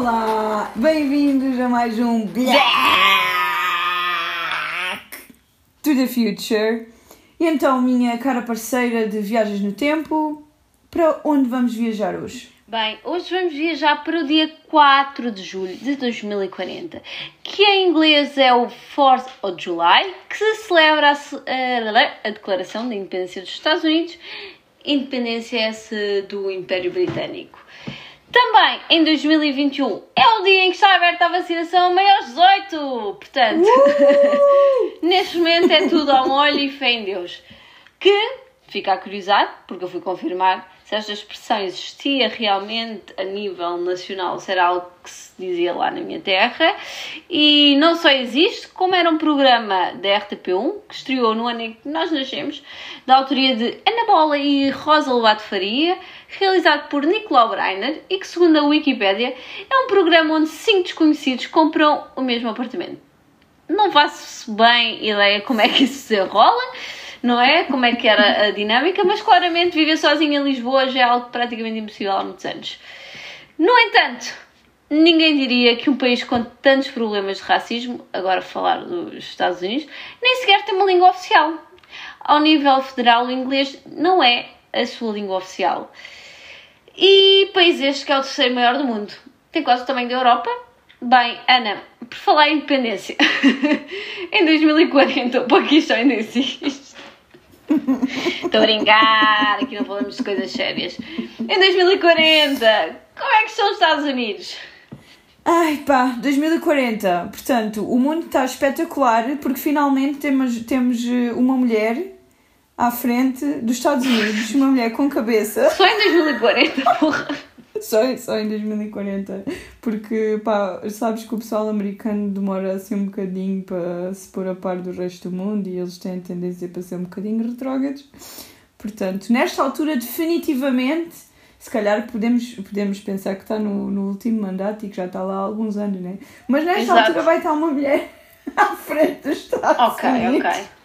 Olá, bem-vindos a mais um Black to the Future. E então, minha cara parceira de viagens no tempo, para onde vamos viajar hoje? Bem, hoje vamos viajar para o dia 4 de julho de 2040, que em inglês é o 4th of July, que se celebra a, a, a Declaração da Independência dos Estados Unidos, independência essa do Império Britânico. Também em 2021 é o dia em que está aberta a vacinação a maiores 18. Portanto, uh! neste momento é tudo ao molho e fé em Deus. Que, fica a curiosidade, porque eu fui confirmar se esta expressão existia realmente a nível nacional, se era algo que se dizia lá na minha terra. E não só existe, como era um programa da RTP1 que estreou no ano em que nós nascemos, da autoria de Ana Bola e Rosa Lobato Faria, realizado por Nicolau Breiner e que, segundo a Wikipédia, é um programa onde cinco desconhecidos compram o mesmo apartamento. Não faço bem ideia como é que isso se enrola não é? Como é que era a dinâmica, mas claramente viver sozinho em Lisboa já é algo praticamente impossível há muitos anos. No entanto, ninguém diria que um país com tantos problemas de racismo, agora falar dos Estados Unidos, nem sequer tem uma língua oficial. Ao nível federal, o inglês não é a sua língua oficial. E país este que é o terceiro maior do mundo. Tem quase o tamanho da Europa. Bem, Ana, por falar em independência, em 2040 o Paquistão ainda existe. Estou a brincar, aqui não falamos de coisas sérias. Em 2040, como é que estão os Estados Unidos? Ai pá, 2040. Portanto, o mundo está espetacular porque finalmente temos, temos eh, uma mulher à frente dos Estados Unidos, uma mulher com cabeça. Só em 2040, porra. Só, só em 2040. Porque, pá, sabes que o pessoal americano demora assim um bocadinho para se pôr a par do resto do mundo e eles têm tendência para ser um bocadinho retrógrados. Portanto, nesta altura, definitivamente, se calhar podemos, podemos pensar que está no, no último mandato e que já está lá há alguns anos, né? Mas nesta Exato. altura vai estar uma mulher à frente dos Estados Ok, Unidos. ok.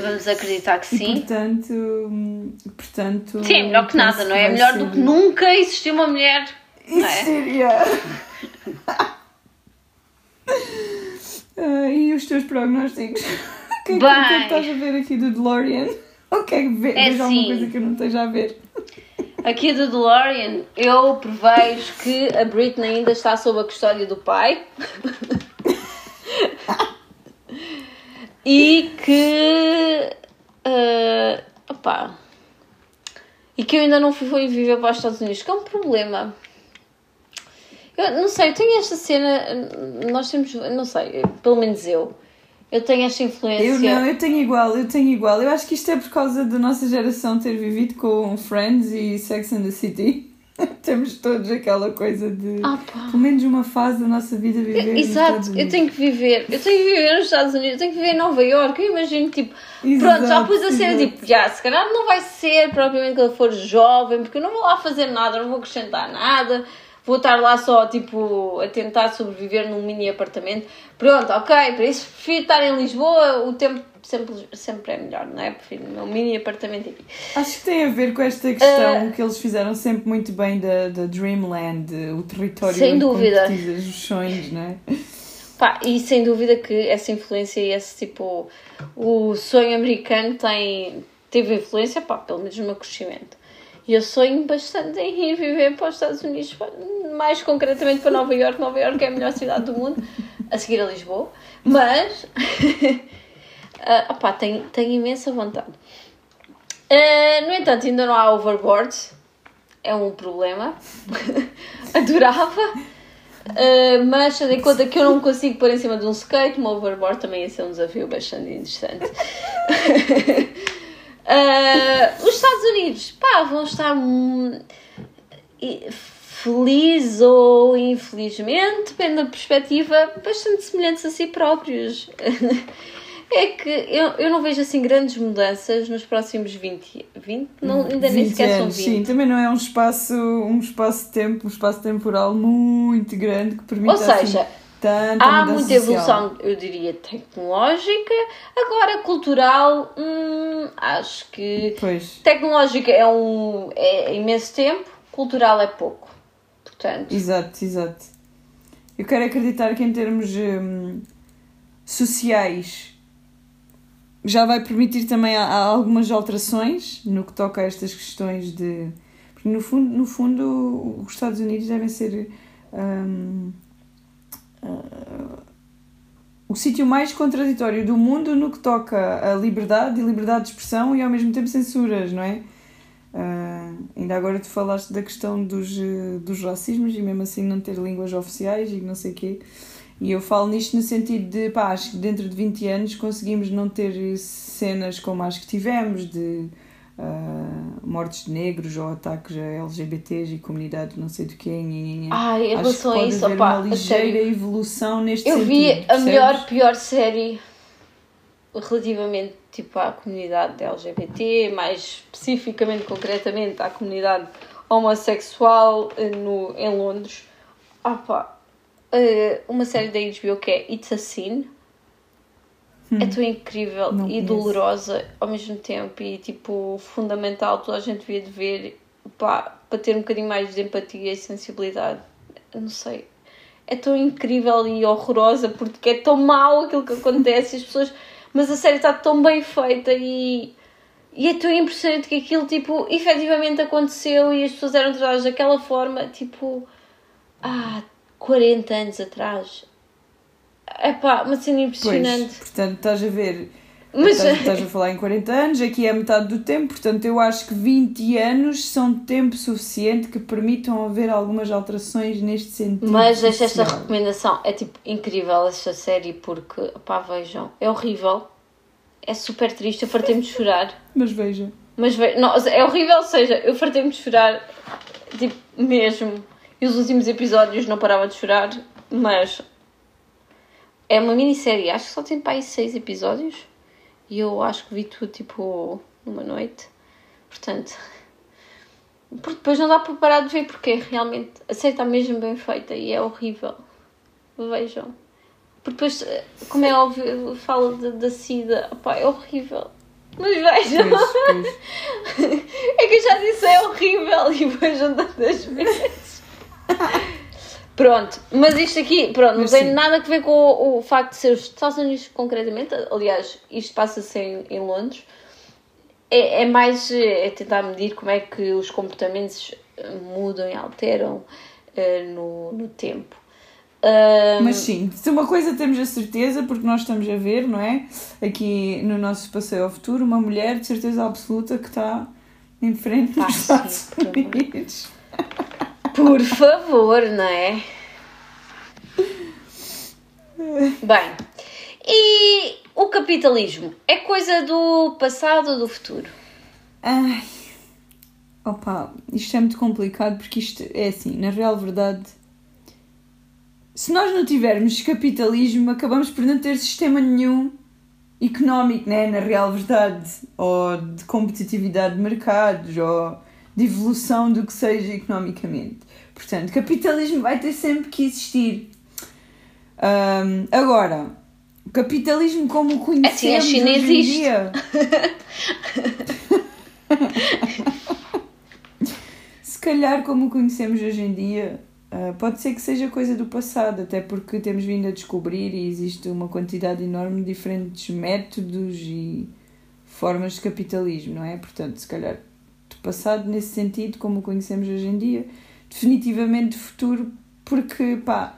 Vamos acreditar que sim. E, portanto, portanto. Sim, melhor que nada, não é? Melhor ser... do que nunca existir uma mulher. Existiria. uh, e os teus prognósticos? O que, é que, é estás a ver aqui do DeLorean? O que é que vês? É alguma assim, coisa que eu não esteja a ver? Aqui do DeLorean, eu prevejo que a Britney ainda está sob a custódia do pai. E que. Uh, opá, e que eu ainda não fui viver para os Estados Unidos, que é um problema. Eu não sei, eu tenho esta cena. Nós temos. Não sei, pelo menos eu. Eu tenho esta influência. Eu não, eu tenho igual, eu tenho igual. Eu acho que isto é por causa da nossa geração ter vivido com Friends e Sex and the City. Temos todos aquela coisa de ah, pelo menos uma fase da nossa vida viver Exato, eu tenho que viver, eu tenho que viver nos Estados Unidos, eu tenho que viver em Nova York, eu imagino tipo, exato, pronto, já pus a cena tipo, já, se calhar não vai ser propriamente quando for jovem, porque eu não vou lá fazer nada, não vou acrescentar nada, vou estar lá só tipo a tentar sobreviver num mini apartamento. Pronto, ok, para isso prefiro estar em Lisboa, o tempo sempre, sempre é melhor, não é? Prefiro um mini apartamento aqui. Acho que tem a ver com esta questão uh, que eles fizeram sempre muito bem da, da Dreamland, o território sem dúvida. os sonhos, não é? Pá, e sem dúvida que essa influência e esse tipo, o sonho americano tem, teve influência, pá, pelo menos no meu crescimento. E eu sonho bastante em ir viver para os Estados Unidos, mais concretamente para Nova York. Nova York é a melhor cidade do mundo, a seguir a Lisboa. Mas, uh, opá, tenho, tenho imensa vontade. Uh, no entanto, ainda não há overboard. É um problema. Adorava. Uh, mas tendo em conta que eu não consigo pôr em cima de um skate, um overboard também ia ser um desafio bastante interessante. Uh, os Estados Unidos, pá, vão estar felizes ou infelizmente, depende da perspectiva, bastante semelhantes a si próprios. é que eu, eu não vejo assim grandes mudanças nos próximos 20, 20 não, ainda 20 nem sequer anos, são 20. Sim, também não é um espaço, um espaço de tempo, um espaço temporal muito grande que permita Ou seja, assim, Tanta Há muita evolução, social. eu diria, tecnológica. Agora, cultural, hum, acho que. Pois. Tecnológica é, um, é imenso tempo, cultural é pouco. Portanto, Exato, exato. Eu quero acreditar que em termos hum, sociais já vai permitir também há, há algumas alterações no que toca a estas questões de. Porque no fundo, no fundo os Estados Unidos devem ser hum, ah, o sítio mais contraditório do mundo no que toca a liberdade e liberdade de expressão e ao mesmo tempo censuras, não é? Ah, ainda agora tu falaste da questão dos, eh, dos racismos e mesmo assim não ter línguas oficiais e não sei o quê. E eu falo nisto no sentido de, pá, acho que dentro de 20 anos conseguimos não ter cenas como as que tivemos de ah, mortes de negros ou ataques a LGBTs e comunidade não sei do nhe. ai, em que relação a isso, opá, uma sério. ligeira evolução neste Eu sentido. vi a percebes? melhor, pior série relativamente tipo, à comunidade LGBT, mais especificamente, concretamente, à comunidade homossexual eh, no, em Londres. Ah pá, eh, uma série da HBO que é It's a Sin. É tão incrível Não e conheço. dolorosa ao mesmo tempo e tipo fundamental, toda a gente devia de ver pá, para ter um bocadinho mais de empatia e sensibilidade. Não sei, é tão incrível e horrorosa porque é tão mau aquilo que acontece e as pessoas. Mas a série está tão bem feita e, e é tão impressionante que aquilo tipo efetivamente aconteceu e as pessoas eram tratadas daquela forma tipo há 40 anos atrás. É pá, uma cena impressionante. Pois, portanto, estás a ver. Mas- Estás, estás a falar em 40 anos, aqui é metade do tempo, portanto, eu acho que 20 anos são tempo suficiente que permitam haver algumas alterações neste sentido. Mas deixa esta recomendação, é tipo incrível esta série porque, pá, vejam, é horrível, é super triste, eu fartei-me de chorar. Mas veja. Mas ve- não, é horrível, ou seja, eu fartei-me de chorar, tipo, mesmo. E os últimos episódios não parava de chorar, mas é uma minissérie, acho que só tem para aí seis episódios. E eu acho que vi tudo, tipo, numa noite. Portanto, porque depois não dá para parar de ver, porque realmente a série está mesmo bem feita e é horrível. Vejam. Porque depois, como é óbvio, fala da SIDA, opá, é horrível. Mas vejam. Pois, pois. É que eu já disse é horrível e vejam tantas vezes. Pronto, mas isto aqui, pronto, não tem nada a ver com o, o facto de ser os Estados Unidos concretamente, aliás, isto passa-se em, em Londres, é, é mais eh, é tentar medir como é que os comportamentos eh, mudam e alteram eh, no, no tempo. Mas sim, se uma coisa temos a certeza, porque nós estamos a ver, não é? Aqui no nosso passeio ao futuro, uma mulher de certeza absoluta que está em frente sim, Estados. Unidos. Por favor, não é? Bem, e o capitalismo é coisa do passado ou do futuro? Ai, opa, isto é muito complicado porque isto é assim, na real verdade, se nós não tivermos capitalismo, acabamos por não ter sistema nenhum económico, né? Na real verdade, ou de competitividade de mercados, ou de evolução do que seja economicamente. Portanto, capitalismo vai ter sempre que existir. Ahm, agora, o capitalismo como o conhecemos Assim, a China hoje em existe. dia. Se calhar, como o conhecemos hoje em dia, ah, pode ser que seja coisa do passado, até porque temos vindo a descobrir e existe uma quantidade enorme de diferentes métodos e formas de capitalismo, não é? Portanto, se calhar passado nesse sentido, como o conhecemos hoje em dia, definitivamente futuro, porque pá,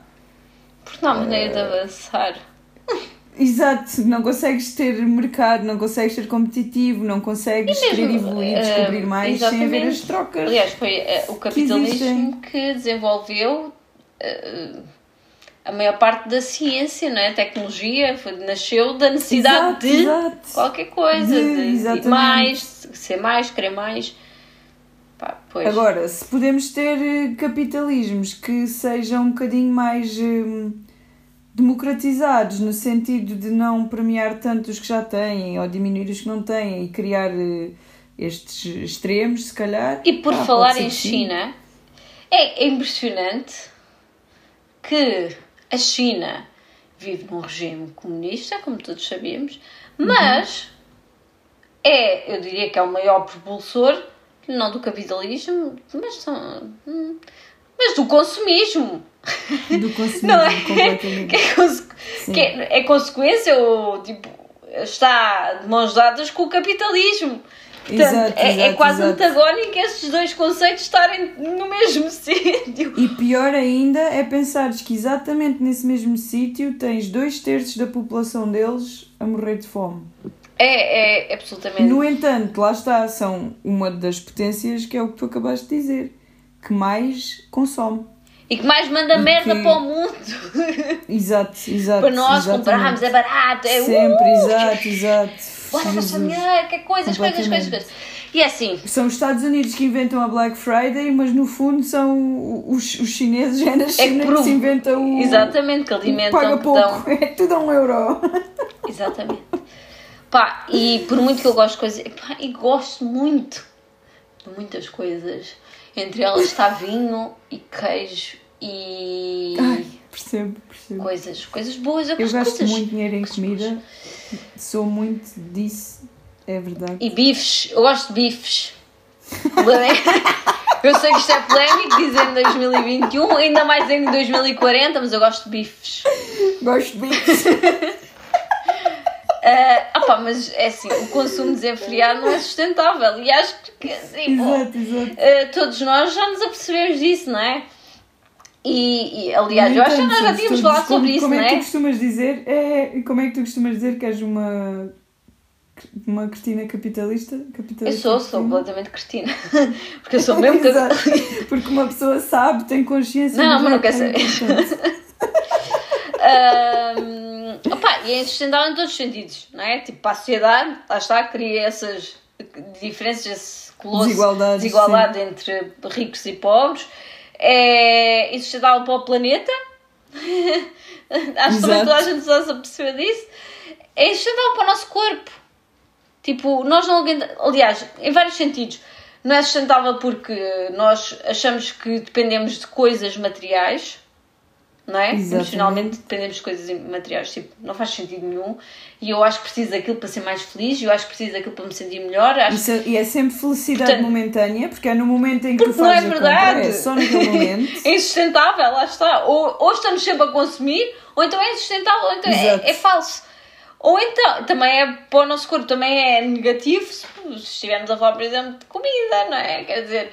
Porque não há maneira de avançar. Exato, não consegues ter mercado, não consegues ser competitivo, não consegues E mesmo, evoluir, eh, descobrir mais sem haver as trocas. Aliás, foi eh, o capitalismo que, desenvolveu eh, a maior parte da ciência, não é? A tecnologia foi, nasceu da necessidade Exato, de exato. qualquer coisa, De- de, mais, ser mais, querer mais. Pá. Agora, se podemos ter eh, capitalismos que sejam um bocadinho mais hum, democratizados, no sentido de não premiar tanto os que já têm ou diminuir os que não têm e criar eh, estes extremos, se calhar. E por pode falar em sim. China, é impressionante que a China vive num regime comunista, como todos sabemos, mas é, eu diria que é o maior propulsor, não do capitalismo, mas são, hum, Mas do consumismo. Do consumismo, Não é? completamente. Que é, que é, é consequência ou tipo está de mãos dadas com o capitalismo. Portanto, Exato, é, é exato, quase exato. antagónico esses dois conceitos estarem no mesmo sítio. E pior ainda é pensares que exatamente nesse mesmo sítio tens dois terços da população deles a morrer de fome. É, é absolutamente. No entanto, lá está, são uma das potências que é o que tu acabaste de dizer, que mais consome. E que mais manda E merda que- para o mundo. Exato, exato. para nós exatamente. comprarmos, é barato, é Sempre, uh, exato, exato. Bora gastar dinheiro, que é coisas, coisas, coisas, coisas. E é assim, São os Estados Unidos que inventam a Black Friday, mas no fundo são os, os chineses, é na China que, provo- se inventa o. exatamente, que alimentam, Paga que dão. pouco, é tudo a um euro. Exatamente. Pá, e por muito que eu gosto de coisas. Pá, e gosto muito de muitas coisas. Entre elas está vinho e queijo e Ai, percebo, percebo. coisas, coisas boas. Eu, Eu gasto coisas. muito dinheiro em comida, sou muito disso, é verdade. E bifes, eu gosto de bifes. Eu sei que isto é polémico dizer em 2021, ainda mais em 2040, mas eu gosto de bifes. Gosto de bifes. Ah, opá, mas é assim, o consumo desenfreado não é sustentável e acho que assim, exato, exato. Uh, todos nós já nos apercebemos disso, não é? E, e, aliás, No eu acho que nós já tínhamos falado sobre isso, como não é que tu é? costumas dizer? É, como é que tu costumas dizer que és uma. Uma Cristina capitalista? Eu capitalista sou, sou Cristina? completamente cretina. Porque eu sou mesmo. Porque uma pessoa sabe, tem consciência. Não, mas não é quer saber. Ahm, opá, e é insustentável em todos os sentidos, não é? Tipo, para a sociedade, lá está, cria essas diferenças, esse colosso Desigualdades, desigualdade entre ricos e pobres. É insustentável para o planeta. Acho que também toda a gente está a perceber disso. É insustentável para o nosso corpo. Tipo, nós não Aliás, em vários sentidos. Não é sustentável porque nós achamos que dependemos de coisas materiais, não é? Exatamente. Emocionalmente dependemos de coisas materiais. Tipo, não faz sentido nenhum. E eu acho que preciso daquilo para ser mais feliz. E eu acho que preciso daquilo para me sentir melhor. Acho é- e é sempre felicidade Portanto, momentânea, porque é no momento em que tu Porque não é fazes a compra, verdade. é só naquele momento. é insustentável, lá está. Ou, ou estamos sempre a consumir, ou então é insustentável, ou então é, é falso. Ou então, também é para o nosso corpo, também é negativo se se estivermos a falar, por exemplo, de comida, não é? Quer dizer,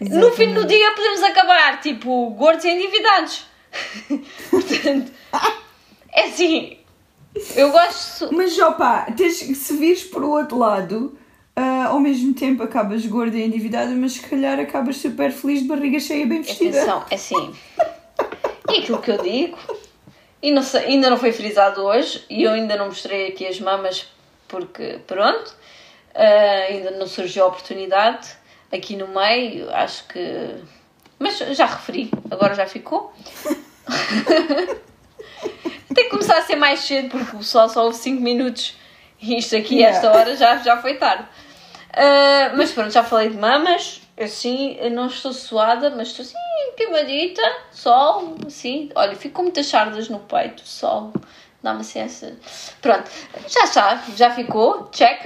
no fim do Exatamente. dia podemos acabar, tipo, gordos e endividados. Portanto, é assim, eu gosto. Mas opá, tens, se vires por o outro lado, ah, ao mesmo tempo acabas gorda e endividada, mas se calhar acabas super feliz de barriga cheia, bem vestida. Atenção, é assim. E aquilo que eu digo, e não sei- ainda não foi frisado hoje, e eu ainda não mostrei aqui as mamas, porque pronto, ah, ainda não surgiu a oportunidade aqui no meio, acho que. Mas já referi, agora já ficou. Tem que começar a ser mais cedo, porque o sol só houve 5 minutos e isto aqui, Yeah. esta hora, já, já foi tarde. Ah, mas pronto, já falei de mamas. Assim, não estou suada, mas estou assim, queimadita, sol, assim. Olha, fico com muitas sardas no peito, sol. Dá-me assim essa. Pronto, já está, já ficou, check.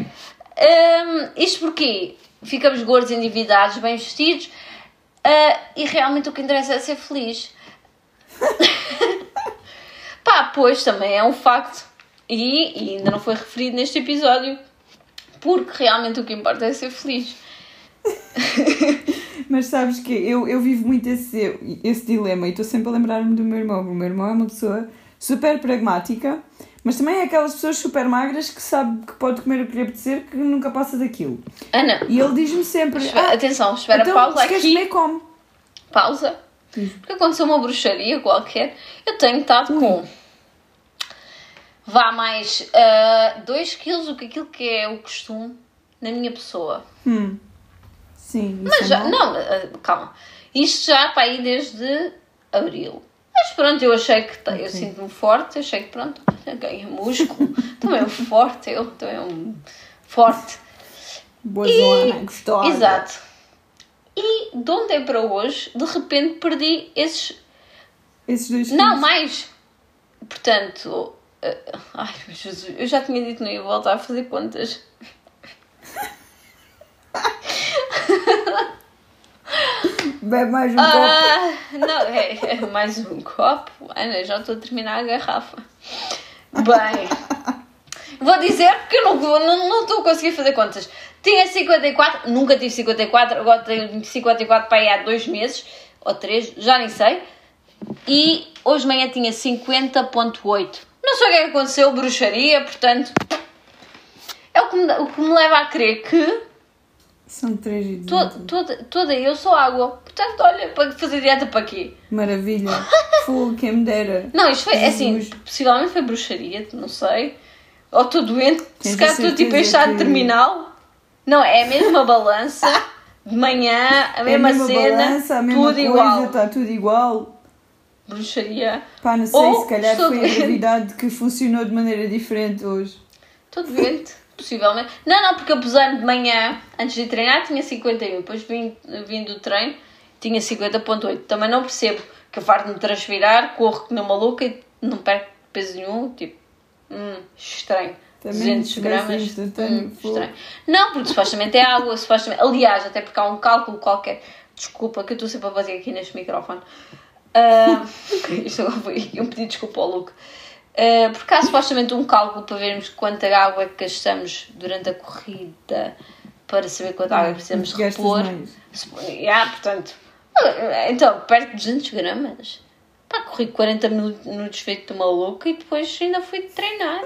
Ahm, isto porque ficamos gordos, endividados, bem vestidos ah, e realmente o que interessa é ser feliz. Pá, pois também é um facto e, e ainda não foi referido neste episódio porque realmente o que importa é ser feliz. Mas sabes que eu, eu vivo muito esse, esse dilema e estou sempre a lembrar-me do meu irmão. O meu irmão é uma pessoa super pragmática, mas também é aquelas pessoas super magras que sabe que pode comer o que lhe apetecer que nunca passa daquilo. Ana, E ele diz-me sempre: espera- ah, atenção, espera, então, pausa aqui. comer, come. Pausa. Porque aconteceu uma bruxaria qualquer. Eu tenho estado com. Vá mais 2 kg do que aquilo que é o costume na minha pessoa. Hum. Sim, Mas é já, mau. não, ah, calma. Isto já para aí desde abril. Mas pronto, eu achei que eu sinto-me forte, achei que pronto, ganha músculo, também um forte, eu também um forte. Boa zona, gostosa. Exato. E de ontem para hoje, de repente perdi esses. Esses dois Não, mais! Portanto. eh, ai, Jesus, eu já tinha dito que não ia voltar a fazer contas. Bebe mais um copo. Ah, não, é, é mais um copo. Ana, já estou a terminar a garrafa. Bem, vou dizer porque eu não, não, não estou a conseguir fazer contas. Tinha 54, nunca tive 54, agora tenho 54 para aí há dois meses, ou três, já nem sei. E hoje de manhã tinha 50.8. Não sei o que é que aconteceu, bruxaria, portanto... É o que me, o que me leva a crer que São três e toda, toda, toda eu sou água. Portanto, olha, para fazer dieta para quê? Maravilha. Fogo, quem me dera. Não, isto foi, é assim, Jesus. possivelmente foi bruxaria, não sei. Ou estou doente, Tens se calhar a estou tipo em estado terminal. Não, é a mesma balança, de manhã, a É mesma, a mesma cena, balança, a mesma tudo coisa, igual. está tudo igual. Bruxaria. Pá, não sei, Ou se calhar foi a doente. gravidade que funcionou de maneira diferente hoje. Estou doente, possivelmente. Não, não, porque eu pesei-me de manhã, antes de treinar, tinha 51. Depois vim, vim do treino, tinha 50.8. Também não percebo que eu farto me transpirar, corro que não maluca e não perco peso nenhum. Tipo, hum, estranho. Também 200 se tivesse gramas. Hum, estranho. Não, porque supostamente é água, supostamente. Aliás, até porque há um cálculo qualquer. Desculpa, que eu estou sempre a fazer aqui neste microfone. Ah, isto agora foi um pedido de desculpa ao Luke. Ah, porque há supostamente um cálculo para vermos quanta água é que gastamos durante a corrida para saber quanta água precisamos de Gastas repor. mais. Supo- Ah, portanto. ah, Então, perto de 200 gramas. Pá, corri 40 minu- minutos feito de maluca e depois ainda fui treinar.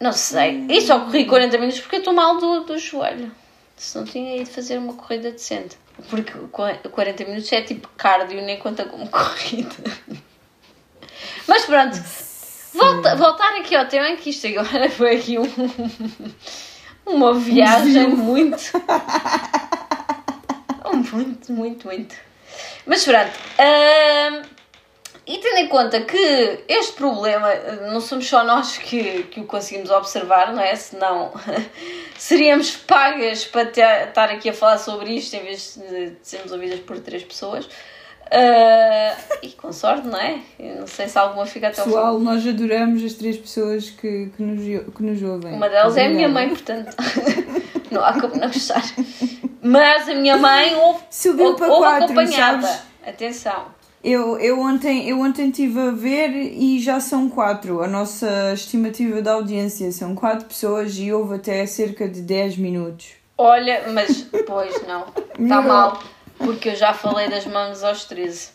Não sei. E só corri 40 minutos porque eu estou mal do, do joelho. Se não tinha ido fazer uma corrida decente. Porque qu- 40 minutos é tipo cardio, nem conta como corrida. Mas pronto. Volta, voltar aqui ao tema que isto agora foi aqui um, uma viagem muito. muito, muito, muito. Mas pronto. hum, e tendo em conta que este problema não somos só nós que, que o conseguimos observar, não é? Senão seríamos pagas para ter- estar aqui a falar sobre isto em vez de sermos ouvidas por três pessoas. Ah, e com sorte, não é? Eu não sei se alguma fica até fim. Pessoal, nós adoramos as três pessoas que, que, nos, que nos ouvem. Uma delas é a minha mãe, portanto não há como não gostar. Mas a minha mãe ouve, Subiu para ouve quatro, acompanhada. sabes? Atenção. Eu, eu, ontem, eu ontem estive a ver e já são quatro. A nossa estimativa de audiência são quatro pessoas e houve até cerca de 10 minutos. Olha, mas pois não, está mal, porque eu já falei das mãos aos 13.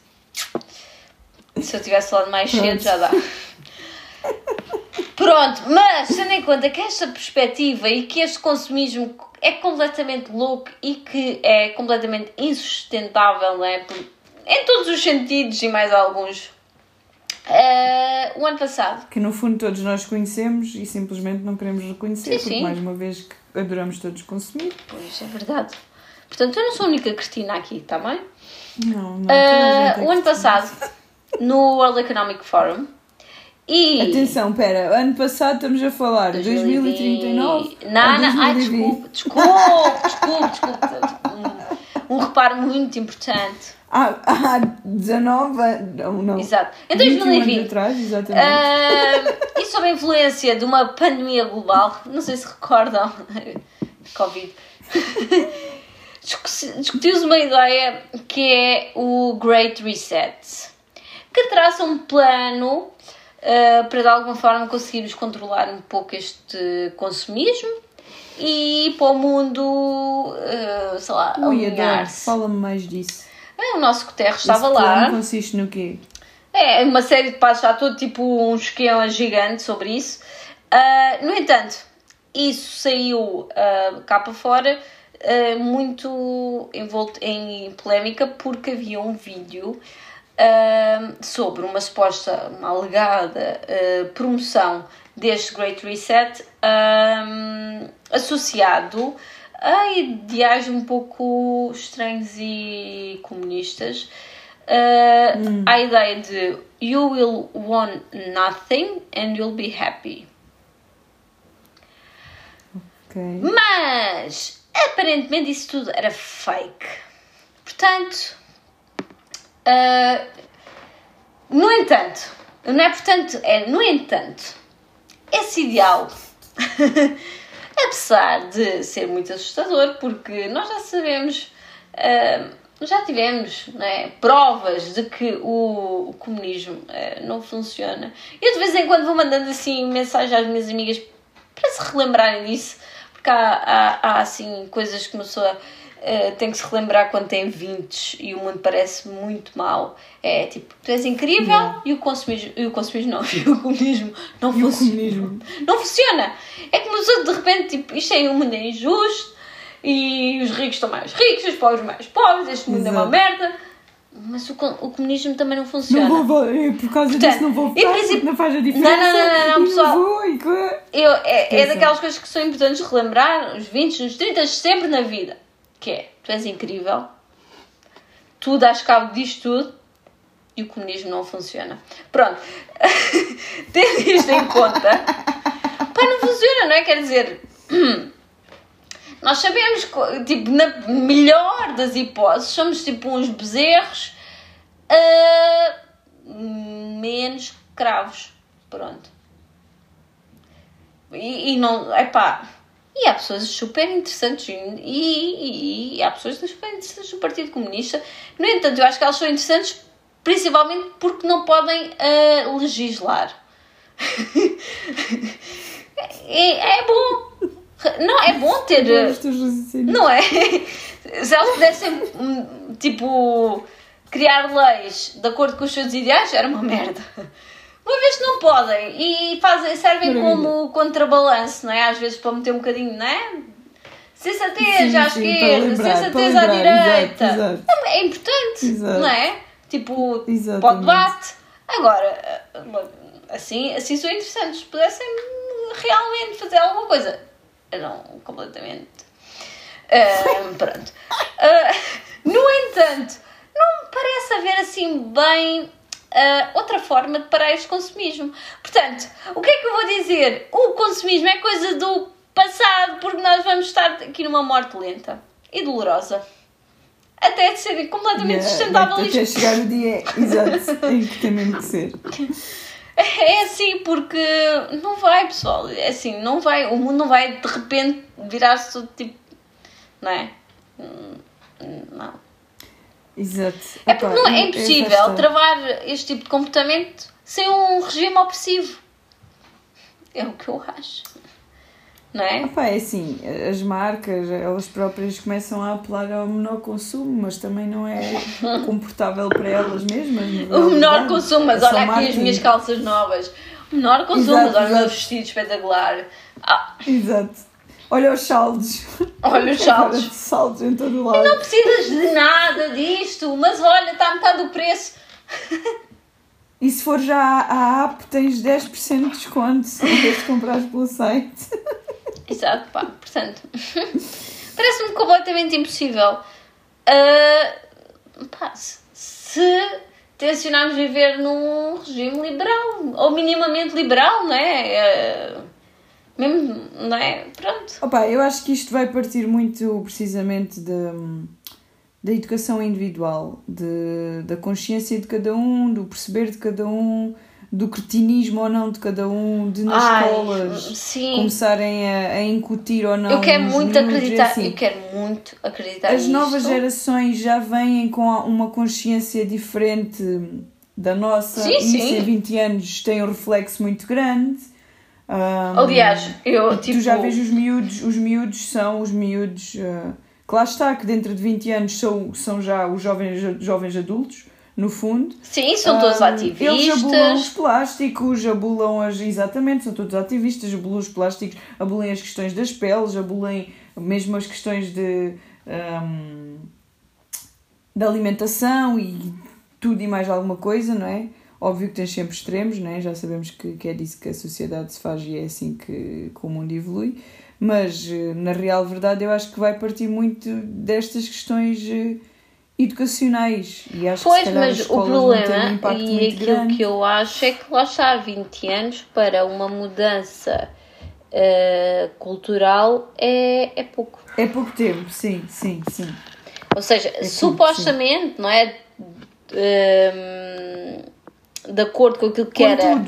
Se eu tivesse falado mais cedo, já dá. Pronto, mas tendo em conta que esta perspectiva e que este consumismo é completamente louco e que é completamente insustentável, não é? Por- Em todos os sentidos e mais alguns. Eh, o ano passado, Que no fundo todos nós conhecemos e simplesmente não queremos reconhecer, Sim, porque sim. mais uma vez que adoramos todos consumir. pois é verdade. Portanto, eu não sou a única Cristina aqui, está bem? Não, não. Uh, o ano passado, no World Economic Forum, e. Atenção, pera, ano passado estamos a falar 2039 Não, ou não, ai, 2020? desculpe, desculpe, desculpe, desculpe. Um, um reparo muito importante. Ah, ah, 19 anos, não, não. Exato. Em 21 anos 2020. atrás, exatamente. Uh, e sob a influência de uma pandemia global, não sei se recordam, Covid, discutiu-se uma ideia que é o Great Reset, que traça um plano uh, para de alguma forma conseguirmos controlar um pouco este consumismo e para o mundo, uh, sei lá, alinhar-se. fala-me mais disso. Ah, O nosso Guterres estava lá. consiste no quê? É, uma série de passos, já todo tipo um esquema gigante sobre isso. Ah, no entanto, isso saiu ah, cá para fora ah, muito envolto em polémica porque havia um vídeo ah, sobre uma suposta, uma alegada ah, promoção deste Great Reset associado a ideais um pouco estranhos e comunistas. Uh, A ideia de You will want nothing and you'll be happy. Ok. Mas aparentemente isso tudo era fake. Portanto, uh, no entanto, não é portanto, é no entanto, esse ideal, apesar de ser muito assustador, porque nós já sabemos, uh, já tivemos né, provas de que o, o comunismo uh, não funciona. Eu de vez em quando vou mandando assim mensagem às minhas amigas para se relembrarem disso, porque há, há, há assim coisas que uma pessoa uh, tem que se relembrar quando tem 20 e o mundo parece muito mal. É tipo, tu és incrível yeah. e o consumismo, e o consumismo não, e o comunismo não e funciona. Não funciona. É que uma pessoa de repente, tipo, isto é um mundo injusto e os ricos estão mais ricos, os pobres mais pobres, este mundo Exato. é uma merda. Mas o, o comunismo também não funciona. Não vou, por causa Portanto, disso não vou votar, princípio... não faz a diferença. Não, não, não, não, não pessoal. Eu, é, é daquelas coisas que são importantes relembrar, os 20, os 30, sempre na vida. Que é, tu és incrível, tu dás cabo disto tudo e o comunismo não funciona. Pronto. Tendo isto em conta, pá, não funciona, não é? Quer dizer... Nós sabemos tipo, na melhor das hipóteses, somos tipo uns bezerros uh, menos cravos. Pronto. E, e não. Epá. E há pessoas super interessantes e, e, e, há pessoas super interessantes no Partido Comunista. No entanto, eu acho que elas são interessantes principalmente porque não podem uh, legislar. é, é bom. Não, é bom ter. Não é? Se elas pudessem, tipo, criar leis de acordo com os seus ideais, era uma merda. Uma vez que não podem e fazem, servem como contrabalanço, não é? Às vezes para meter um bocadinho, não é? Sensatez sim, à sim, esquerda, sensatez à direita. Exato, exato. É importante, exato. não é? Tipo, Exatamente. o debate. Agora, assim, assim são interessantes. Se pudessem realmente fazer alguma coisa eram completamente. Uh, pronto. Uh, no entanto, não me parece haver assim bem uh, outra forma de parar este consumismo. Portanto, o que é que eu vou dizer? O consumismo é coisa do passado, porque nós vamos estar aqui numa morte lenta e dolorosa. Até de ser completamente yeah, sustentável. Até chegar o dia exato em que tem mesmo que ser. É assim, porque não vai, pessoal. É assim, não vai. O mundo não vai de repente virar-se tudo tipo. Não é? Não. Exato. É porque não, é impossível travar este tipo de comportamento sem um regime opressivo. É o que eu acho não é? Opa, é assim, as marcas, elas próprias começam a apelar ao menor consumo, mas também não é confortável para elas mesmas. O menor consumo, mas olha aqui as minhas calças novas. O menor consumo, exato, mas olha o meu vestido espetacular. Ah. Exato. Olha os saldos. Olha os saldos. saldos em todo lado. E não precisas de nada disto, mas olha, está a metade do preço. E se for já à app, tens 10% de desconto se de comprares pelo site. Exato, pá, portanto, parece-me completamente impossível. Uh, pá, se, se tencionarmos viver num regime liberal, ou minimamente liberal, não é? Uh, mesmo, não é? Pronto. Opa, eu acho que isto vai partir muito precisamente de, da educação individual, de, da consciência de cada um, do perceber de cada um do cretinismo ou não de cada um, de nas Ai, escolas sim. começarem a, a, incutir ou não. Eu quero muito acreditar, assim. eu quero muito acreditar As nisto. novas gerações já vêm com uma consciência diferente da nossa, sim, e sim. 20 anos tem um reflexo muito grande. Um, Aliás, eu tipo... Tu já vês os miúdos, os miúdos são os miúdos. Uh, que lá está, que dentro de 20 anos são, são já os jovens, jovens adultos no fundo. Sim, são todos um, ativistas. Eles abulam os plásticos, abulam as. Exatamente, são todos ativistas, abulam os plásticos, abulam as questões das peles, abulam mesmo as questões de. Um, da alimentação e tudo e mais alguma coisa, não é? Óbvio que tens sempre extremos, não é? Já sabemos que, que é disso que a sociedade se faz e é assim que, que o mundo evolui. Mas, eh, na real verdade, eu acho que vai partir muito destas questões eh, educacionais. E acho pois, que mas o problema, e aquilo grande. que eu acho, é que lá está há 20 anos para uma mudança uh, cultural é, é pouco. É pouco tempo, sim, sim, sim. Ou seja, é supostamente, não é? Um, de acordo com aquilo que era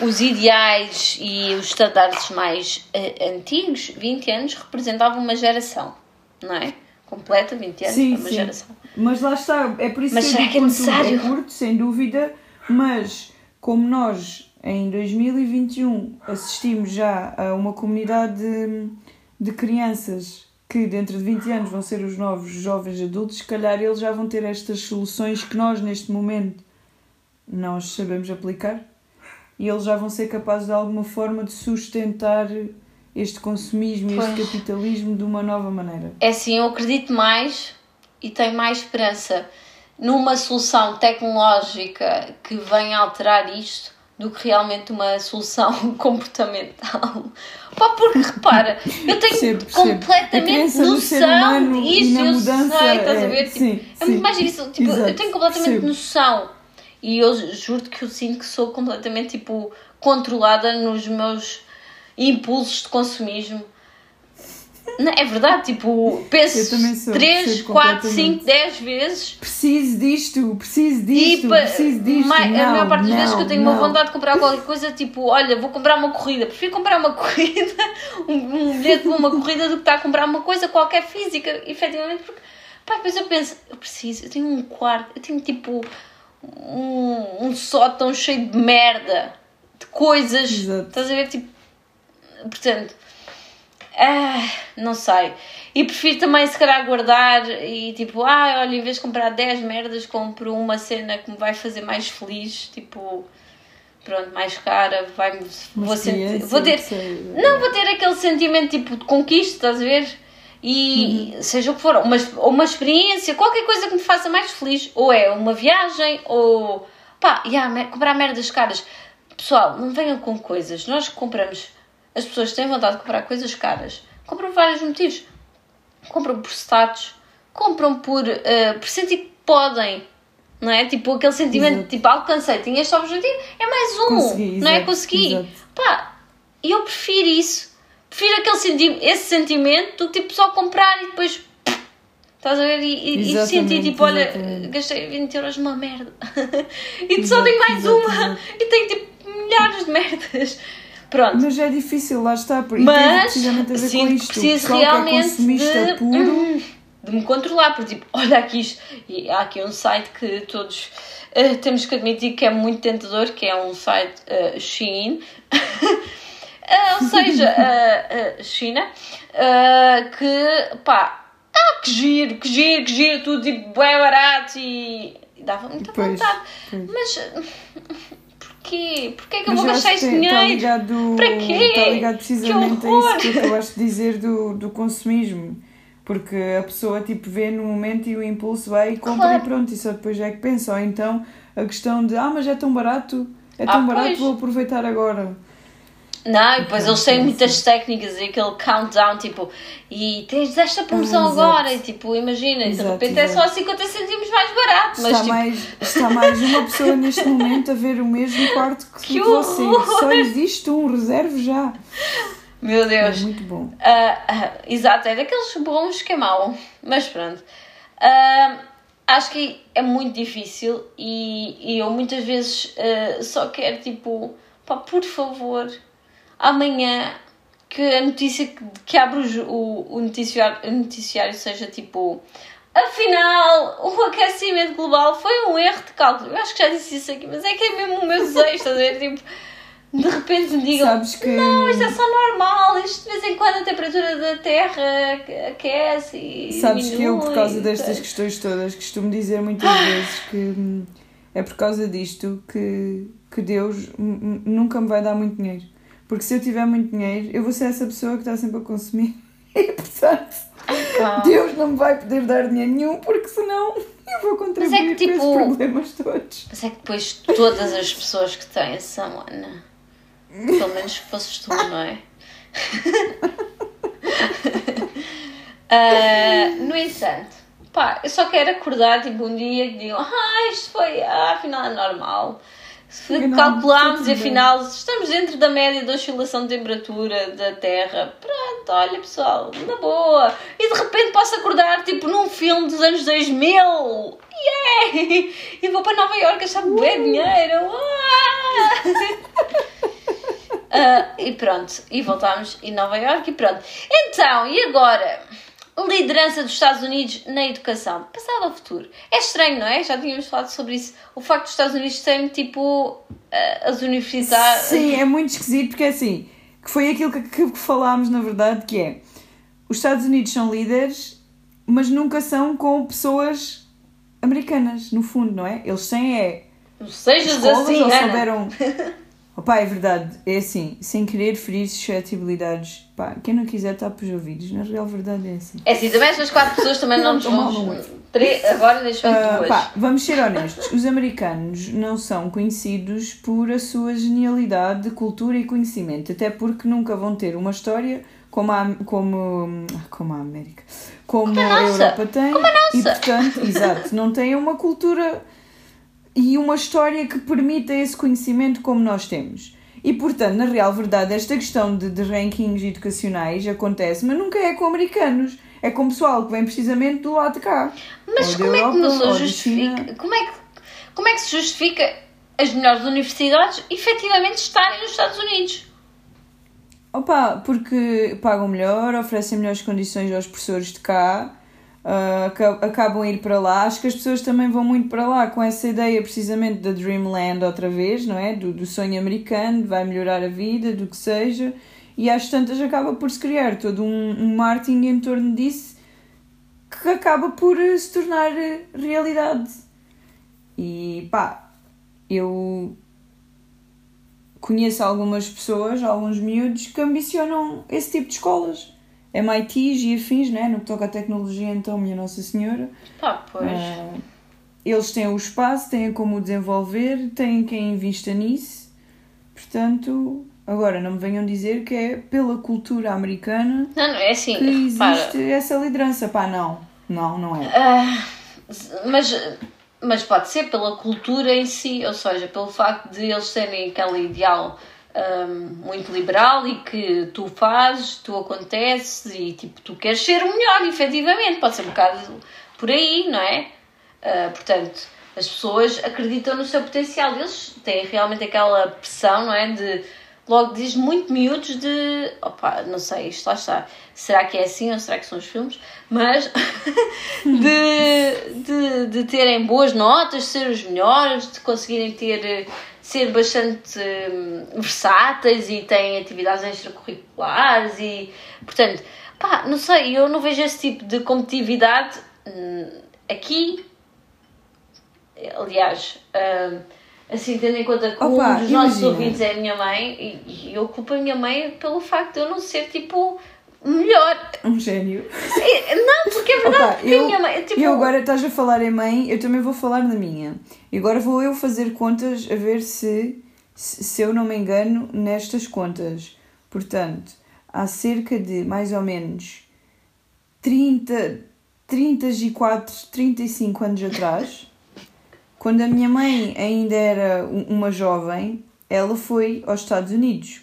os ideais e os estándares mais uh, antigos, 20 anos representavam uma geração, não é? Completa, 20 anos, sim, uma sim. geração. Mas lá está, é por isso Mas que será que é quando necessário? É curto, sem dúvida, mas como nós em 2021 assistimos já a uma comunidade de, de crianças que dentro de 20 anos vão ser os novos jovens adultos, se calhar eles já vão ter estas soluções que nós neste momento nós sabemos aplicar e eles já vão ser capazes de alguma forma de sustentar este consumismo e este Pois. capitalismo de uma nova maneira. É assim, eu acredito mais e tenho mais esperança numa solução tecnológica que venha alterar isto do que realmente uma solução comportamental. Pá, porque repara, eu tenho. A completamente ser noção disso, eu mudança sei, estás a é- ver? Tipo, sim, é sim. muito mais difícil. Tipo, eu Exato, tenho completamente percebo. noção. E eu juro que eu sinto que sou completamente tipo controlada nos meus impulsos de consumismo. Não, é verdade, tipo, penso também sou, 3, percebo 4, completamente. 5, 10 vezes Preciso disto, preciso disto, e preciso disto. mai- não, a maior parte das vezes que eu tenho não, uma vontade de comprar qualquer coisa, tipo, olha, vou comprar uma corrida, prefiro comprar uma corrida, um, um bilhete de uma corrida do que estar a comprar uma coisa qualquer física, efetivamente, porque pá, depois eu penso, eu preciso, eu tenho um quarto, eu tenho tipo um, um sótão cheio de merda, de coisas, Exato. estás a ver, tipo, portanto, ah, não sei. E prefiro também, se calhar, guardar e tipo, ah, olha, em vez de comprar 10 merdas, compro uma cena que me vai fazer mais feliz, tipo, pronto, mais cara, vai vou, sentir, vou ter. sei. Não, vou ter aquele sentimento tipo de conquista, estás a ver? E seja o que for, uma, ou uma experiência, qualquer coisa que me faça mais feliz, ou é uma viagem, ou pá, yeah, comprar merdas caras. Pessoal, não venham com coisas. Nós compramos, as pessoas têm vontade de comprar coisas caras, compram por vários motivos. Compram por status, compram por, eh, por sentir que podem, não é? Tipo aquele sentimento, Exato. tipo, alcancei, tinha este objetivo, é mais um, Consegui, não é? exato, Consegui. exato. Pá, eu prefiro isso. Prefiro aquele senti esse sentimento do que tipo só comprar e depois. Estás a ver? E, e- sentir tipo, olha, exatamente. gastei 20 euros numa merda. e só tenho mais uma. E tenho tipo milhares de merdas. Pronto. Mas é difícil, lá está, tem Mas sinto que. O preciso é realmente de, puro. hum, de me controlar, porque tipo, olha aqui isto. E há aqui um site que todos eh, temos que admitir que é muito tentador, que é um site eh, Shein. Eh, ou seja, eh, China, que pá, ah, que giro, que giro, que giro, tudo tipo bem barato e, e dava muita Pois, vontade. pois. Mas eh, porquê? Porquê que eu vou acho gastar este Está dinheiro? ligado, Para quê? está ligado precisamente Que a isso horror! que eu acabaste de dizer do, do consumismo. Porque a pessoa tipo vê no momento e o impulso vai e compra Claro. e pronto, e só depois é que pensa. Ou então a questão de ah, mas é tão barato, é Ah, tão barato, pois. vou aproveitar agora. Não, e depois eles têm muitas técnicas e aquele countdown, tipo, e tens esta promoção Ah, exato. agora, e tipo, imagina, e de Exato, repente é exato. só 50 centimos mais barato, mas está, tipo, mais, está mais uma pessoa neste momento a ver o mesmo quarto que, Que você. Só existe um, reserve já. meu É Deus. muito bom. Ah, ah, exato, é daqueles bons que é mau, mas pronto. Ah, acho que é muito difícil e, e eu muitas vezes só quero tipo, pá, por favor, amanhã que a notícia que, que abre o, o, noticiário, o noticiário seja tipo. Afinal, o aquecimento global foi um erro de cálculo. Eu acho que já disse isso aqui, mas é que é mesmo o meu desejo, estás a ver? Tipo, de repente me digam: Sabes que. não, isto é só normal, isto de vez em quando a temperatura da Terra aquece e. Sabes que eu, por causa destas questões todas, costumo dizer muitas vezes que é por causa disto que, que Deus nunca me vai dar muito dinheiro. Porque se eu tiver muito dinheiro, eu vou ser essa pessoa que está sempre a consumir. E portanto, Pá. Deus não me vai poder dar dinheiro nenhum, porque senão eu vou contribuir tipo, para esses problemas todos. Mas é que depois todas as pessoas que têm são, Ana. Pelo menos que fosses tu, não é? Ah, no entanto, pá, eu só quero acordar tipo um dia que digam, ah, isto foi, ah, afinal é normal. Se e afinal estamos dentro da média da oscilação de temperatura da Terra. Pronto, olha pessoal, na boa. E de repente posso acordar tipo num filme dos anos 2000. Yeah! E vou para Nova Iorque achar bem dinheiro. Ah! Ah, e pronto, e voltámos em Nova Iorque e pronto. Então, e agora? Liderança dos Estados Unidos na educação. Passado ao futuro. É estranho, não é? Já tínhamos falado sobre isso. O facto dos Estados Unidos terem, tipo, eh, as universidades... Sim, é muito esquisito porque é assim, que foi aquilo que, que falámos na verdade, que é, os Estados Unidos são líderes, mas nunca são com pessoas americanas, no fundo, não é? Eles têm é... Sejas escolas assim, ou souberam... Opa, é verdade, é assim, sem querer ferir suscetibilidades, pá, quem não quiser está para os ouvidos, na real verdade é assim. É assim, também estas quatro pessoas também não Não, nos é? Três- Agora deixam-me Ah, duas. pá, vamos ser honestos, os americanos não são conhecidos por a sua genialidade de cultura e conhecimento, até porque nunca vão ter uma história como a, como, ah, como a América, como, Como a a nossa, Europa tem, e portanto, exato, não têm uma cultura e uma história que permita esse conhecimento como nós temos. E portanto, na real verdade, esta questão de, de rankings educacionais acontece, mas nunca é com americanos. É com pessoal que vem precisamente do lado de cá. Mas como é que Europa, ou pessoa da justifica... Como é, que, como é que se justifica as melhores universidades efetivamente estarem nos Estados Unidos? Opa, porque pagam melhor, oferecem melhores condições aos professores de cá, aca- acabam a ir para lá. Acho que as pessoas também vão muito para lá com essa ideia precisamente da Dreamland outra vez, não é? Do, do sonho americano, vai melhorar a vida, do que seja. E às tantas acaba por se criar todo um, um marketing em torno disso que acaba por eh, se tornar eh, realidade. E pá, eu conheço algumas pessoas, alguns miúdos que ambicionam esse tipo de escolas. MITs e afins, né? no que toca à tecnologia, então, minha Nossa Senhora. Pá, pois. Ah, eles têm o espaço, têm como o desenvolver, têm quem invista nisso. Portanto, agora não me venham dizer que é pela cultura americana Não, não, é assim, que existe essa liderança. Pá, não. Não, não é. Ah, mas, mas pode ser pela cultura em si, ou seja, pelo facto de eles terem aquele ideal ahm, muito liberal e que tu fazes, tu acontece e tipo, tu queres ser o melhor, efetivamente, pode ser um bocado por aí, não é? Ah, portanto, as pessoas acreditam no seu potencial, eles têm realmente aquela pressão, não é? De logo desde muito miúdos de opa, não sei, isto lá está. Será que é assim ou será que são os filmes? Mas de, de, de terem boas notas, de ser os melhores, de conseguirem ter ser bastante hum, versáteis e têm atividades extracurriculares e portanto, pá, não sei, eu não vejo esse tipo de competitividade hum, aqui. Aliás, hum, assim, tendo em conta que Opa, um dos nossos imagina. ouvintes é a minha mãe, e, e eu culpo a minha mãe pelo facto de eu não ser tipo melhor. Um gênio. E- Não, porque é verdade, Opa, eu, a minha mãe, tipo, eu agora estás a falar em mãe, eu também vou falar na minha. E agora vou eu fazer contas a ver se, se se eu não me engano nestas contas. Portanto, há cerca de mais ou menos 30, 34, 35 anos atrás, quando a minha mãe ainda era um- uma jovem, ela foi aos Estados Unidos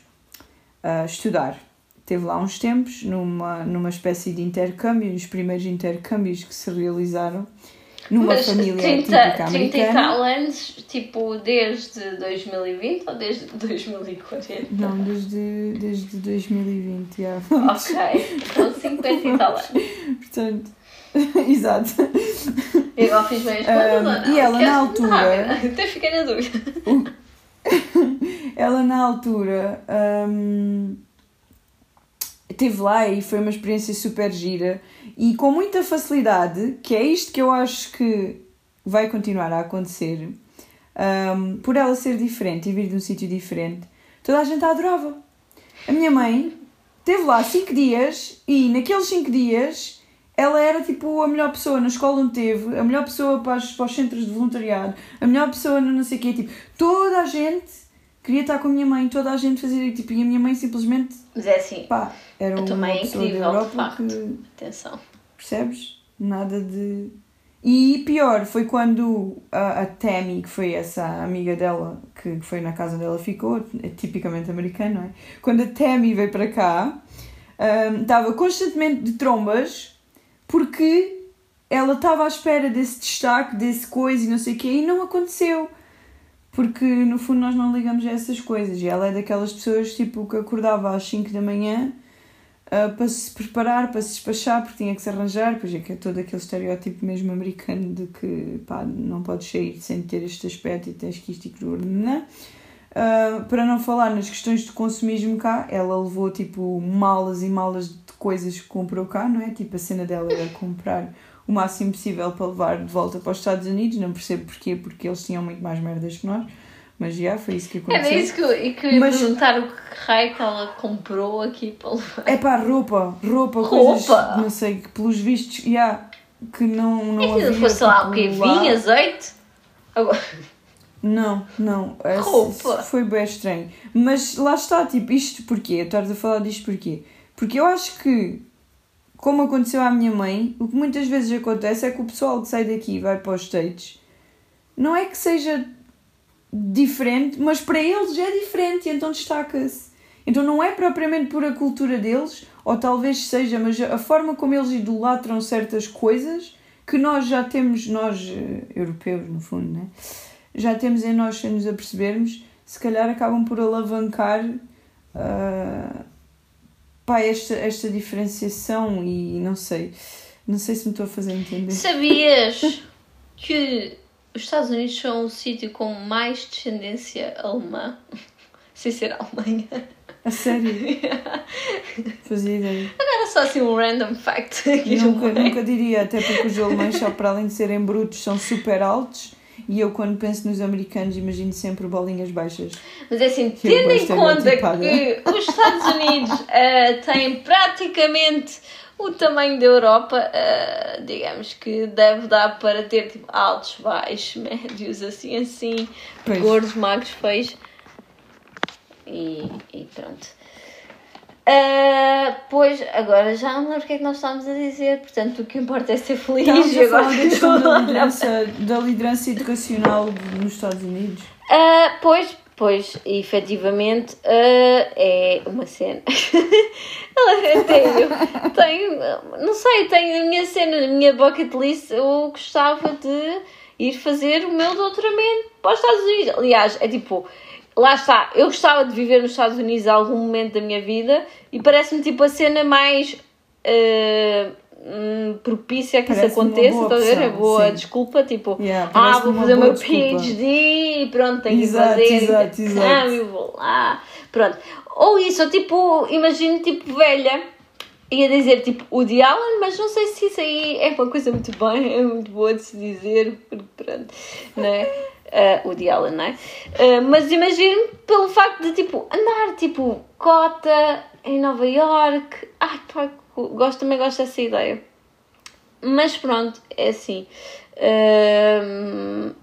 a estudar. Teve lá uns tempos, numa, numa espécie de intercâmbio, nos primeiros intercâmbios que se realizaram, numa mas família 30, típica 30 e americana. tal anos, tipo, desde 2020 ou desde 2040? Não, desde, desde 2020, já. Ok, então 50 e tal anos. Portanto, exato. Eu agora fiz bem as contas Um, e ela, na altura- até fiquei na dúvida. Ela na altura hum, esteve lá e foi uma experiência super gira e com muita facilidade, que é isto que eu acho que vai continuar a acontecer, hum, por ela ser diferente e vir de um sítio diferente, toda a gente a adorava. A minha mãe esteve lá 5 dias e naqueles 5 dias ela era tipo a melhor pessoa na escola onde teve, a melhor pessoa para os, para os centros de voluntariado, a melhor pessoa no não sei o quê, tipo, toda a gente queria estar com a minha mãe, toda a gente fazia tipo, e a minha mãe simplesmente, Mas é assim, pá, era A tua uma mãe é incrível, de Europa facto. que, atenção. percebes? Nada de... E pior, foi quando a, a Tammy, que foi essa amiga dela, que foi na casa dela ficou, é tipicamente americana, não é? Quando a Tammy veio para cá, hum, estava constantemente de trombas, porque ela estava à espera desse destaque, desse coisa e não sei o quê, e não aconteceu. Porque no fundo nós não ligamos a essas coisas. E ela é daquelas pessoas tipo que acordava às 5 da manhã uh, para se preparar, para se despachar, porque tinha que se arranjar, pois é que é todo aquele estereótipo mesmo americano de que pá, não podes sair sem ter este aspecto e tens que isto e aquilo, não Uh, para não falar nas questões de consumismo cá, ela levou tipo malas e malas de coisas que comprou cá, não é? Tipo, a cena dela era comprar o máximo possível para levar de volta para os Estados Unidos, não percebo porquê, porque eles tinham muito mais merdas que nós. Mas já, foi isso que aconteceu. Era isso que eu, que eu ia Mas... perguntar o que raio que ela comprou aqui para levar. É pá, roupa, roupa, roupa, coisas, não sei, que pelos vistos, já, yeah, que não, não e havia. fosse lá o quê? Vinho, azeite? Agora... Não, não. Roupa. Foi bem estranho. Mas lá está, tipo, isto porquê? Eu estás a falar disto porquê? Porque eu acho que, como aconteceu à minha mãe, o que muitas vezes acontece é que o pessoal que sai daqui e vai para os States não é que seja diferente, mas para eles é diferente e então destaca-se. Então não é propriamente por a cultura deles, ou talvez seja, mas a forma como eles idolatram certas coisas que nós já temos, nós eh, europeus no fundo, né? já temos em nós sem nos apercebermos, se calhar acabam por alavancar uh, pá, esta, esta diferenciação e não sei, não sei se me estou a fazer entender. Sabias que os Estados Unidos são o sítio com mais descendência alemã, sem ser a Alemanha. A sério? Fazia ideia. Agora só assim um random fact. Nunca, nunca diria, até porque os alemães, só para além de serem brutos, são super altos. E eu, quando penso nos americanos, imagino sempre bolinhas baixas. Mas é assim, tendo em conta que os Estados Unidos uh, têm praticamente o tamanho da Europa, uh, digamos que deve dar para ter tipo, altos, baixos, médios, assim, assim, pois. gordos, magros, feios. E, e pronto. Uh, pois, agora já não lembro o que é que nós estávamos a dizer, portanto o que importa é ser feliz. Estamos a falar da liderança, da liderança educacional nos Estados Unidos. Uh, pois, Pois, efetivamente, uh, é uma cena. tenho, tenho, não sei, tenho a minha cena, a minha bucket list. Eu gostava de ir fazer o meu doutoramento para os Estados Unidos. Aliás, é tipo, lá está, eu gostava de viver nos Estados Unidos a algum momento da minha vida e parece-me tipo a cena mais. Uh, propícia a que Parece isso aconteça, estás a ver? É boa sim. desculpa, tipo, yeah, ah, vou fazer o meu PhD e pronto, tenho exato, que fazer exato, exato. e vou lá. Pronto. Ou isso, ou tipo, imagino tipo velha ia dizer tipo o Allen, mas não sei se isso aí é uma coisa muito bem, é muito boa de se dizer, pronto, né? Uh, o Allen, não é? Uh, mas imagino pelo facto de tipo andar tipo cota em Nova York, ai pá, gosto, também gosto dessa ideia. Mas pronto, é assim. Uh,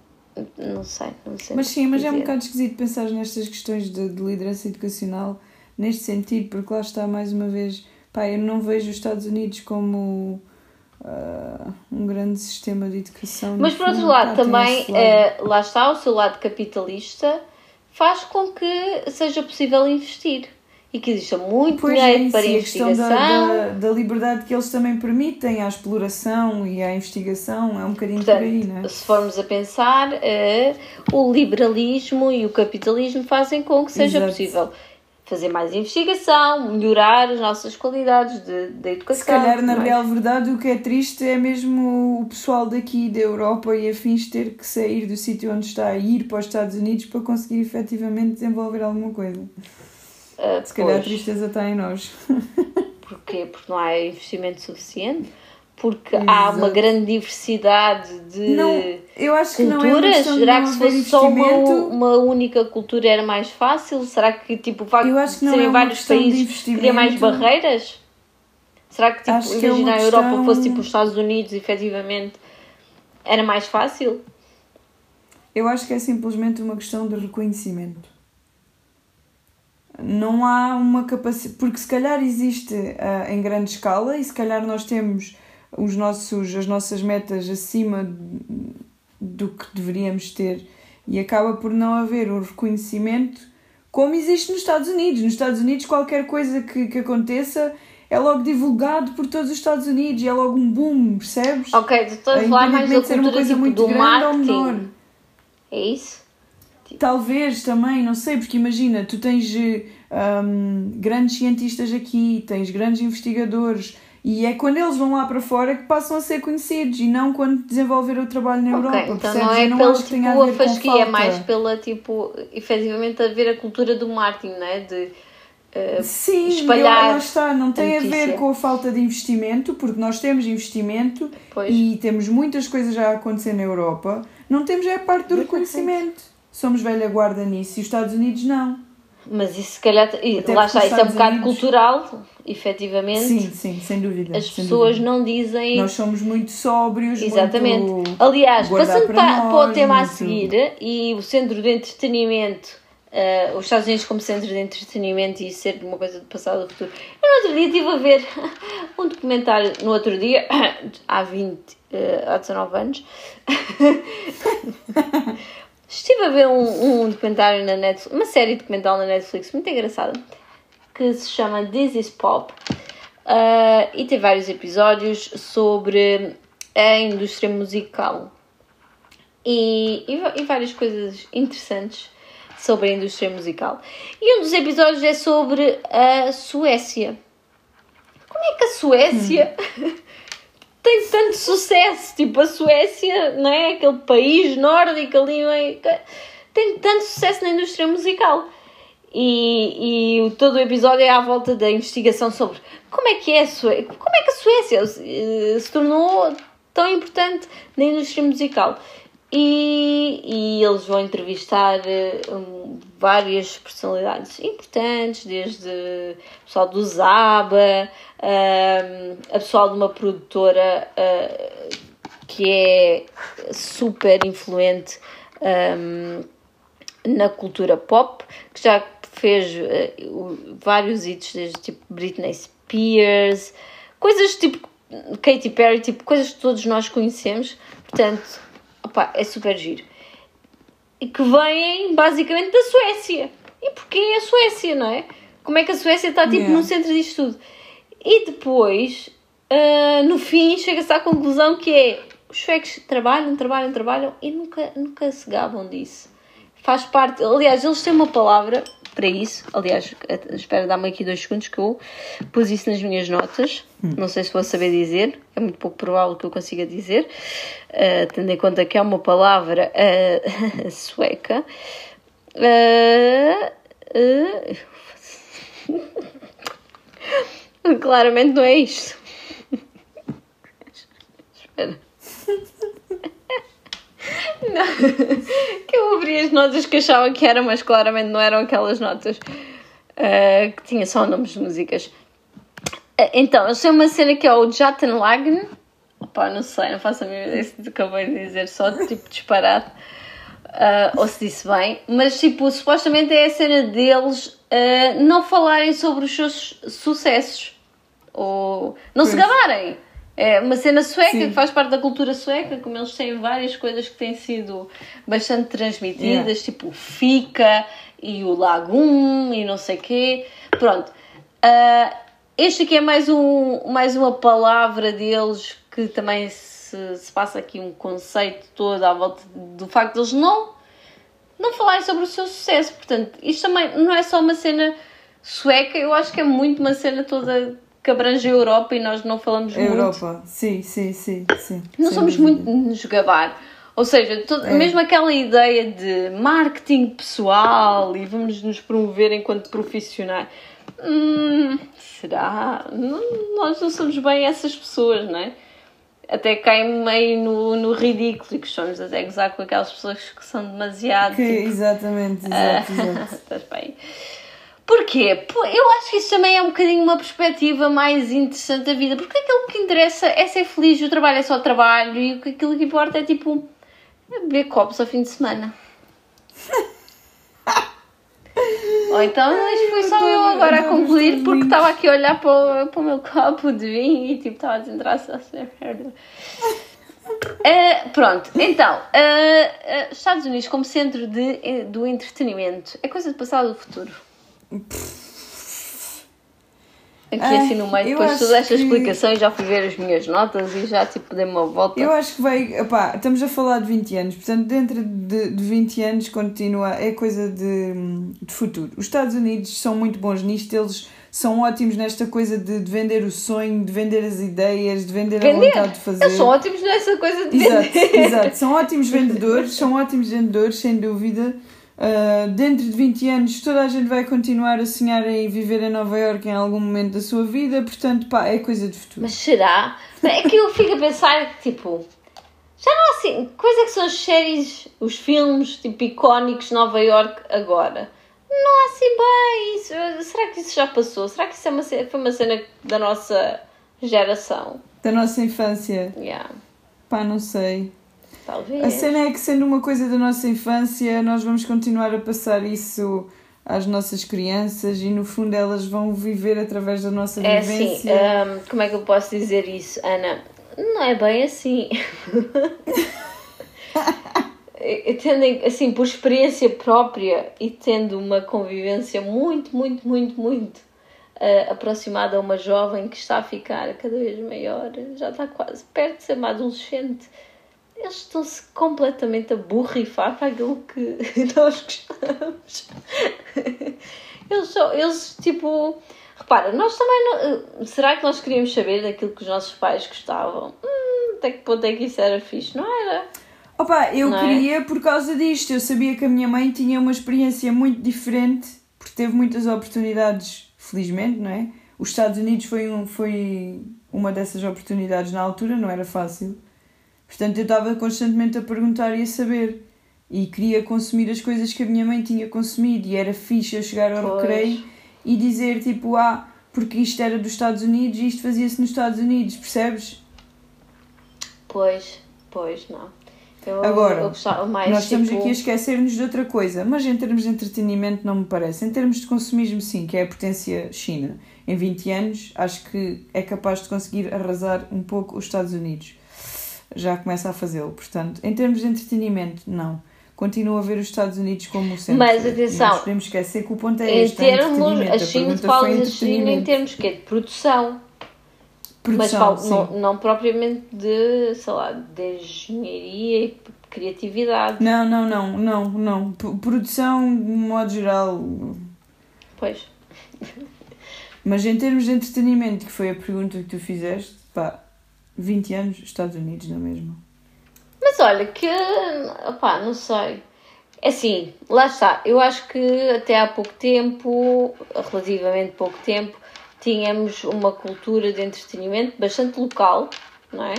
não sei, não sei. Mas sim, mas dizer. é um bocado esquisito pensar nestas questões de, de, liderança educacional neste sentido, porque lá está mais uma vez, pá, eu não vejo os Estados Unidos como uh, um grande sistema de educação. Mas por outro lado, também uh, lá está o seu lado capitalista faz com que seja possível investir e que exista muito pois dinheiro é para a investigação. Da, da, da, liberdade que eles também permitem à exploração e à investigação é um bocadinho Portanto, por aí, não é? Se formos a pensar, uh, o liberalismo e o capitalismo fazem com que seja Exato. possível fazer mais investigação, melhorar as nossas qualidades de, de educação. Se calhar, na real verdade, o que é triste é mesmo o pessoal daqui da Europa e afins ter que sair do sítio onde está a ir para os Estados Unidos para conseguir efetivamente desenvolver alguma coisa. Uh, Se calhar a tristeza está em nós. Porquê? Porque não há investimento suficiente? Porque Exato. há uma grande diversidade de não, que culturas? É Será que se fosse só uma, uma única cultura era mais fácil? Será que tipo, facto de serem é vários países cria mais barreiras? Será que tipo, que imagina é a Europa questão... fosse tipo os Estados Unidos, efetivamente, era mais fácil? Eu acho que é simplesmente uma questão de reconhecimento não há uma capacidade. Porque se calhar existe uh, em grande escala e se calhar nós temos os nossos, as nossas metas acima do que deveríamos ter e acaba por não haver o reconhecimento como existe nos Estados Unidos. Nos Estados Unidos, qualquer coisa que, que aconteça é logo divulgado por todos os Estados Unidos e é logo um boom, percebes? Ok, tu estás a falar mais da cultura uma coisa tipo, muito grande marketing. ou menor. É isso? Talvez também, não sei, porque imagina, tu tens hum, grandes cientistas aqui, tens grandes investigadores. E é quando eles vão lá para fora que passam a ser conhecidos e não quando desenvolver o trabalho na Ok, Europa. então percebes? não é não pelo tipo a a fasquia, é mais pela tipo, efetivamente a ver a cultura do marketing, não é? De eh, Sim, espalhar eu, lá está, não tem a notícia. ver com a falta de investimento, porque nós temos investimento Pois. e temos muitas coisas já a acontecer na Europa, não temos é a parte do reconhecimento. Somos velha guarda nisso e os Estados Unidos não. Mas isso se calhar, e lá está, isso é um bocado Unidos- cultural, efetivamente. Sim, sim, sem dúvida. As sem pessoas dúvida. não dizem. Nós somos muito sóbrios, Exatamente. muito... Aliás, passando para para, para o nós, tema a muito- seguir, e o centro de entretenimento, eh, os Estados Unidos como centro de entretenimento e ser uma coisa do passado do futuro. Eu no outro dia estive a ver um documentário, no outro dia, há 20, eh, há 19 anos, estive a ver um, um documentário na Netflix, uma série documental na Netflix muito engraçada, que se chama This is Pop. Uh, e tem vários episódios sobre a indústria musical e, e, e várias coisas interessantes sobre a indústria musical. E um dos episódios é sobre a Suécia. Como é que a Suécia tem tanto sucesso? Tipo, a Suécia, não é? Aquele país nórdico ali, é? tem tanto sucesso na indústria musical. E, e todo o episódio é à volta da investigação sobre como é que é como é que a Suécia eh, se tornou tão importante na indústria musical. E, e eles vão entrevistar eh, várias personalidades importantes, desde o pessoal do Zaba, um, a pessoal de uma produtora eh, que é super influente um, na cultura pop, que já fez o- vários hits, desde tipo Britney Spears, coisas tipo Katy Perry, tipo coisas que todos nós conhecemos, portanto, opá, é super giro. E que vêm basicamente da Suécia. E porquê a Suécia, não é? Como é que a Suécia está tipo Yeah. no centro disto tudo? E depois, ah, no fim, chega-se à conclusão que é os suecos trabalham, trabalham, trabalham e nunca, nunca se gabam disso. Faz parte, aliás, eles têm uma palavra para isso. Aliás, a- espera, dá-me aqui dois segundos que eu pus isso nas minhas notas. Não sei se vou saber dizer, é muito pouco provável que eu consiga dizer, ah, tendo em conta que é uma palavra ah, sueca. Ah, claramente não é isto. Espera. Que eu abri as notas que achava que eram, mas claramente não eram aquelas notas ah, que tinha só nomes de músicas. Ah, então, eu sei uma cena que é o Jatenlagen. Opa, não sei, não faço a mínima ideia se acabei de dizer, só tipo disparado. Ah, ou se disse bem, mas tipo, supostamente é a cena deles não falarem sobre os seus sucessos ou não se Pois. gabarem. É uma cena sueca Sim. que faz parte da cultura sueca, como eles têm várias coisas que têm sido bastante transmitidas, Yeah. tipo o Fica e o Lagum e não sei quê. Pronto. Ah, este aqui é mais, um, mais uma palavra deles que também se, se passa aqui um conceito todo à volta do facto de eles não, não falarem sobre o seu sucesso. Portanto, isto também não é só uma cena sueca, eu acho que é muito uma cena toda que abrange a Europa e nós não falamos A muito Europa, sim, sim, sim, sim. não somos dúvida. muito nos gabar. Ou seja, to- É. mesmo aquela ideia de marketing pessoal e vamos nos promover enquanto profissionais. Hum, será? Não- nós não somos bem essas pessoas, não é? Até caem meio no, no ridículo e que estamos até a gozar com aquelas pessoas que são demasiado. Que, tipo, exatamente, Ah. exato, exato. Estás bem? Porquê? Eu acho que isso também é um bocadinho uma perspectiva mais interessante da vida, porque aquilo que interessa é ser feliz, o trabalho é só trabalho e aquilo que importa é tipo beber copos ao fim de semana. Ou então isto foi só eu agora a concluir porque estava aqui a olhar para o, para o meu copo de vinho e tipo estava a desentrar só assim, merda. Eh, pronto, então, eh, eh, Estados Unidos como centro de, do entretenimento é coisa de passado ou do futuro? Aqui assim no meio, eu depois de toda acho esta que- explicação, já fui ver as minhas notas e já tipo dei uma volta. Eu acho que vai. Opá, estamos a falar de 20 anos, portanto, dentro de, de 20 anos continua. É coisa de, de futuro. Os Estados Unidos são muito bons nisto, eles são ótimos nesta coisa de, de vender o sonho, de vender as ideias, de vender, Vender? a vontade de fazer. Eles são ótimos nessa coisa de Exato, vender. exato. São ótimos vendedores, são ótimos vendedores, sem dúvida. Uh, dentro de 20 anos, toda a gente vai continuar a sonhar em viver em Nova Iorque em algum momento da sua vida, portanto, pá, é coisa de futuro. Mas será? É que eu fico a pensar que, tipo, já não há assim. Coisa que são as séries, os filmes, tipo, icónicos de Nova York agora. Não há assim bem isso. Será que isso já passou? Será que isso é uma, foi uma cena da nossa geração? Da nossa infância, Yeah, pá, não sei. Talvez. A cena é que, sendo uma coisa da nossa infância, nós vamos continuar a passar isso às nossas crianças e, no fundo, elas vão viver através da nossa É assim, vivência. hum, como é que eu posso dizer isso, Ana? Não é bem assim. Tendo, assim, por experiência própria e tendo uma convivência muito, muito, muito, muito eh, aproximada a uma jovem que está a ficar cada vez maior, já está quase perto de ser uma adolescente, eles estão-se completamente a borrifar para aquilo que nós gostamos. Eles, só, eles tipo. Repara, nós também não. eh, Será que nós queríamos saber daquilo que os nossos pais gostavam? Hum, até que ponto é que isso era fixe? Não era? Opa, eu Não é? queria por causa disto. Eu sabia que a minha mãe tinha uma experiência muito diferente, porque teve muitas oportunidades, felizmente, não é? Os Estados Unidos foi, um, foi uma dessas oportunidades na altura, não era fácil. Portanto, eu estava constantemente a perguntar e a saber. E queria consumir as coisas que a minha mãe tinha consumido. E era fixe eu chegar ao Pois. recreio e dizer tipo, ah, porque isto era dos Estados Unidos e isto fazia-se nos Estados Unidos, percebes? Pois, pois, não. Eu, Agora, eu mais. Nós estamos tipo, aqui a esquecer-nos de outra coisa, mas em termos de entretenimento não me parece. Em termos de consumismo, sim, que é a potência China. Em 20 anos, acho que é capaz de conseguir arrasar um pouco os Estados Unidos. Já começa a fazê-lo. Portanto, em termos de entretenimento, não. Continuo a ver os Estados Unidos como o centro. Mas, atenção, Não podemos esquecer que o ponto é Em este, é termos, a A China, pergunta fala foi da China em termos quê? de produção. mas Produção, falo, sim. não, não propriamente de, sei lá, de engenharia e criatividade. Não, não, não, não, não. P- Produção, de modo geral, Pois. Mas em termos de entretenimento, que foi a pergunta que tu fizeste, pá, 20 anos, Estados Unidos, não é mesmo? Mas olha, que. opá, não sei. É Assim, lá está. Eu acho que até há pouco tempo, relativamente pouco tempo, tínhamos uma cultura de entretenimento bastante local, não é?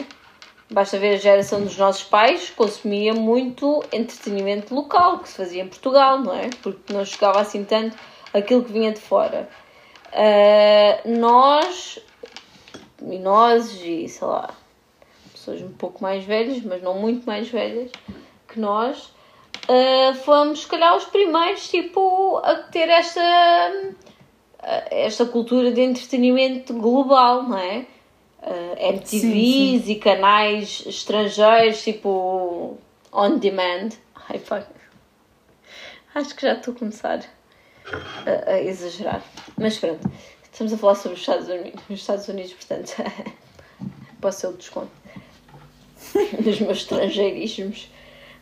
Basta ver a geração dos nossos pais, consumia muito entretenimento local, que se fazia em Portugal, não é? Porque não chegava assim tanto aquilo que vinha de fora. Ah, nós, e nós, e sei lá, pessoas um pouco mais velhas, mas não muito mais velhas que nós, ah, fomos, se calhar, os primeiros, tipo, a ter esta, ah, esta cultura de entretenimento global, não é? Ah, MTVs Sim, e canais estrangeiros, tipo, on demand. Ai, pá. Acho que já estou a começar a, a exagerar. Mas pronto, estamos a falar sobre os Estados Unidos, os Estados Unidos portanto, posso o desconto dos meus estrangeirismos.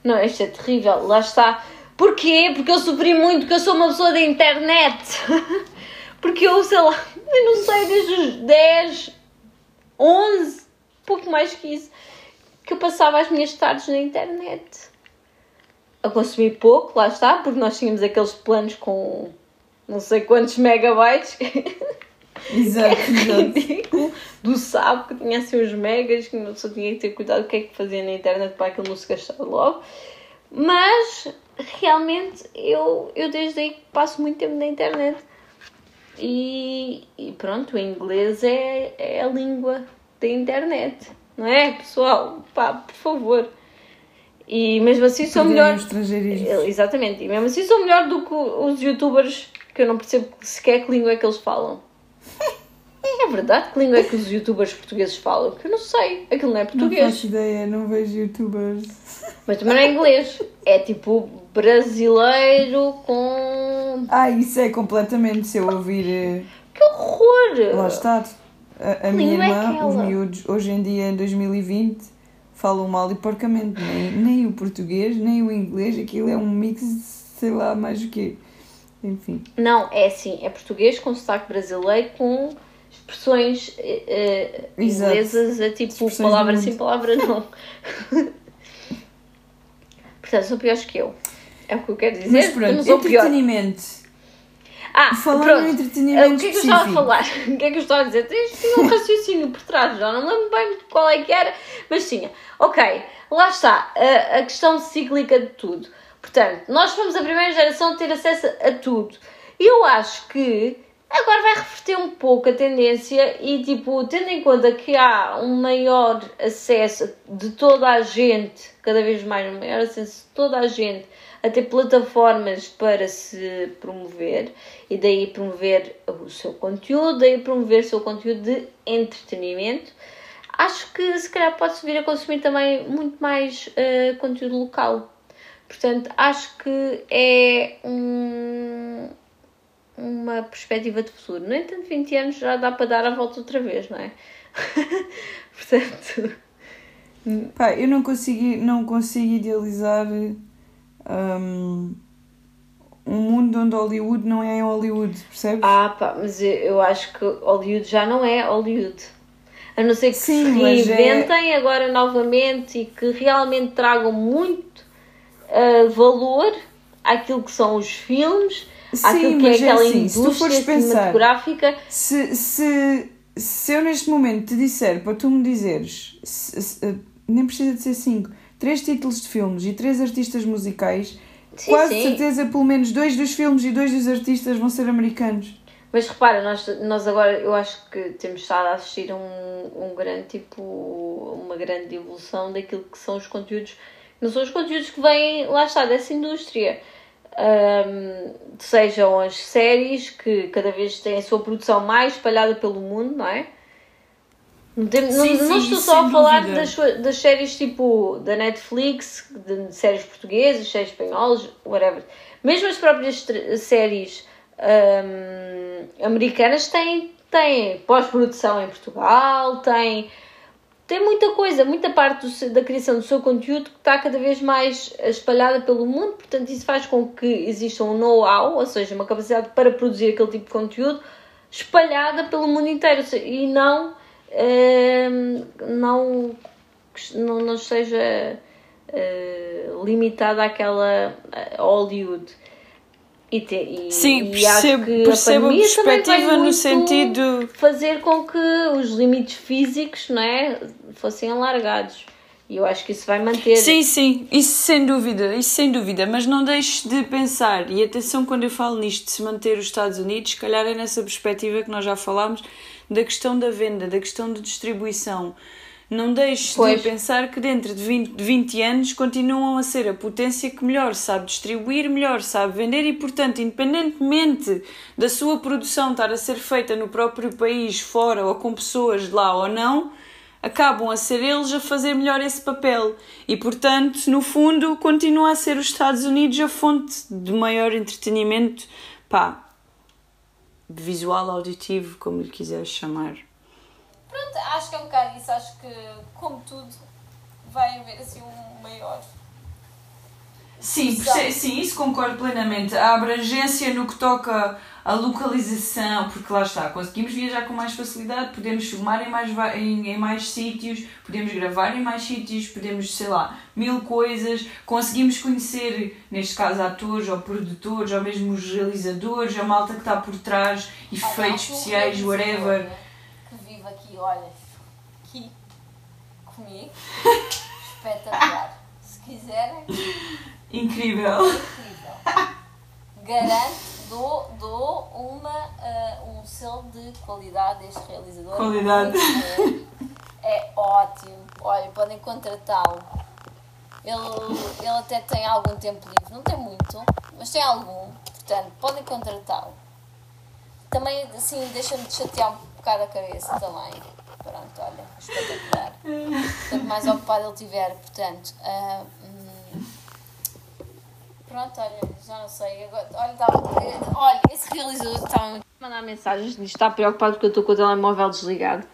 Não, isto é terrível, lá está. Porquê? Porque eu sofri muito, porque eu sou uma pessoa da internet. Porque eu, sei lá, eu não sei, desde os 10, 11, pouco mais que isso, que eu passava as minhas tardes na internet. A consumir pouco, lá está, porque nós tínhamos aqueles planos com não sei quantos megabytes. Exato, exato. ridículo do sábado que tinha assim uns megas que não só tinha que ter cuidado o que é que fazia na internet para aquilo não se gastar logo mas realmente eu, eu desde aí passo muito tempo na internet e, e pronto, o inglês é, é a língua da internet não é pessoal? pá, por favor e mesmo assim sou Perderam melhor estrangeirismo. Exatamente, e mesmo assim sou melhor do que os youtubers que eu não percebo sequer que língua é que eles falam. É verdade, que língua é que os youtubers portugueses falam? Que eu não sei, aquilo não é Não português. faço ideia, não vejo youtubers. Mas também não é inglês. É tipo brasileiro com. Ah, isso é completamente se eu ouvir. eh, Que horror! Lá está. A, a minha é irmã, os aquela? miúdos, hoje em dia, em 2020, falam mal e porcamente. Nem, nem o português, nem o inglês. Aquilo é um mix de sei lá mais o quê. Enfim. Não, é assim, é português com sotaque brasileiro com expressões Exato. inglesas a tipo Expressões palavra sim, palavra não. Portanto, são piores que eu. É o que eu quero dizer. Mas pronto, não sou pior. entretenimento. Ah, Falando pronto. entretenimento o que é que eu estava a falar? O que é que eu estava a dizer? Tinha um raciocínio por trás, já não lembro bem qual é que era, mas tinha. Ok, lá está, a, a questão cíclica de tudo. Portanto, nós fomos a primeira geração a ter acesso a tudo. Eu acho que agora vai reverter um pouco a tendência e, tipo, tendo em conta que há um maior acesso de toda a gente, cada vez mais um maior acesso de toda a gente a ter plataformas para se promover e daí promover o seu conteúdo, daí promover o seu conteúdo de entretenimento. Acho que se calhar pode-se vir a consumir também muito mais eh, conteúdo local. Portanto, acho que é um- uma perspectiva de futuro. No entanto, 20 anos já dá para dar a volta outra vez, não é? Portanto, Pá, eu não consigo, não consigo idealizar hum, um mundo onde Hollywood não é Hollywood, percebes? ah pá, mas eu, eu acho que Hollywood já não é Hollywood. A não ser que Sim, se é- reinventem agora novamente e que realmente tragam muito ah, valor àquilo que são os filmes, àquilo que é mas aquela assim, se tu fores indústria pensar, cinematográfica. se, se, se eu neste momento te disser para tu me dizeres, se- se- nem precisa de ser cinco, três títulos de filmes e três artistas musicais, Sim, quase sim. certeza pelo menos dois dos filmes e dois dos artistas vão ser americanos. Mas repara, nós, nós agora eu acho que temos estado a assistir a um, um grande tipo, uma grande evolução daquilo que são os conteúdos, não são os conteúdos que vêm, lá está, dessa indústria. Ahm, sejam as séries que cada vez têm a sua produção mais espalhada pelo mundo, não é? Não, tem- não- Sim, não sim, estou só a falar das, das séries tipo da Netflix, de, séries portuguesas, séries espanholas, whatever. Mesmo as próprias séries hum, americanas têm, têm pós-produção em Portugal, têm, tem muita coisa, muita parte do da criação do seu conteúdo que está cada vez mais espalhada pelo mundo, portanto isso faz com que exista um know-how, ou seja, uma capacidade para produzir aquele tipo de conteúdo espalhada pelo mundo inteiro seja, e não, hum, não, não, não seja eh, limitada àquela Hollywood. E, te, e, Sim, e percebo, que percebo a, veio perspectiva no sentido. fazer com que os limites físicos não é, fossem alargados. E eu acho que isso vai manter. Sim, sim, isso sem dúvida, isso sem dúvida, mas não deixes de pensar, e atenção quando eu falo nisto de se manter os Estados Unidos, se calhar é nessa perspectiva que nós já falámos, da questão da venda, da questão de distribuição. Não deixes Pois. de pensar que dentro de 20, de 20 anos continuam a ser a potência que melhor sabe distribuir, melhor sabe vender e, portanto, independentemente da sua produção estar a ser feita no próprio país, fora ou com pessoas de lá ou não, acabam a ser eles a fazer melhor esse papel. E, portanto, no fundo, continua a ser os Estados Unidos a fonte de maior entretenimento, pá, visual, auditivo, como lhe quiseres chamar. Pronto, acho que é um bocado isso. Acho que, como tudo, vai haver assim um maior. Sim, sim, isso concordo plenamente. A abrangência no que toca à localização, porque lá está, conseguimos viajar com mais facilidade, podemos filmar em mais, em, em mais sítios, podemos gravar em mais sítios, podemos, sei lá, mil coisas, conseguimos conhecer, neste caso, atores ou produtores, ou mesmo os realizadores, a malta que está por trás, efeitos há um especiais, whatever. Aqui, olha, aqui comigo. Espetacular. Se quiserem, Incrível. incrível. Garanto, dou, dou uma, ah, um selo de qualidade a este realizador. Qualidade. Bom. É ótimo. Olha, podem contratá-lo. Ele, ele até tem algum tempo livre, não tem muito, mas tem algum. Portanto, podem contratá-lo. Também, assim, deixa-me de chatear um bocado a cabeça também. Pronto, olha, espetacular. Quanto mais ocupado ele estiver, portanto. ah, hum, pronto, olha, já não sei. Agora, olha, tá- olha, esse realizador está muito Mandar mensagens diz está preocupado porque eu estou com o telemóvel desligado.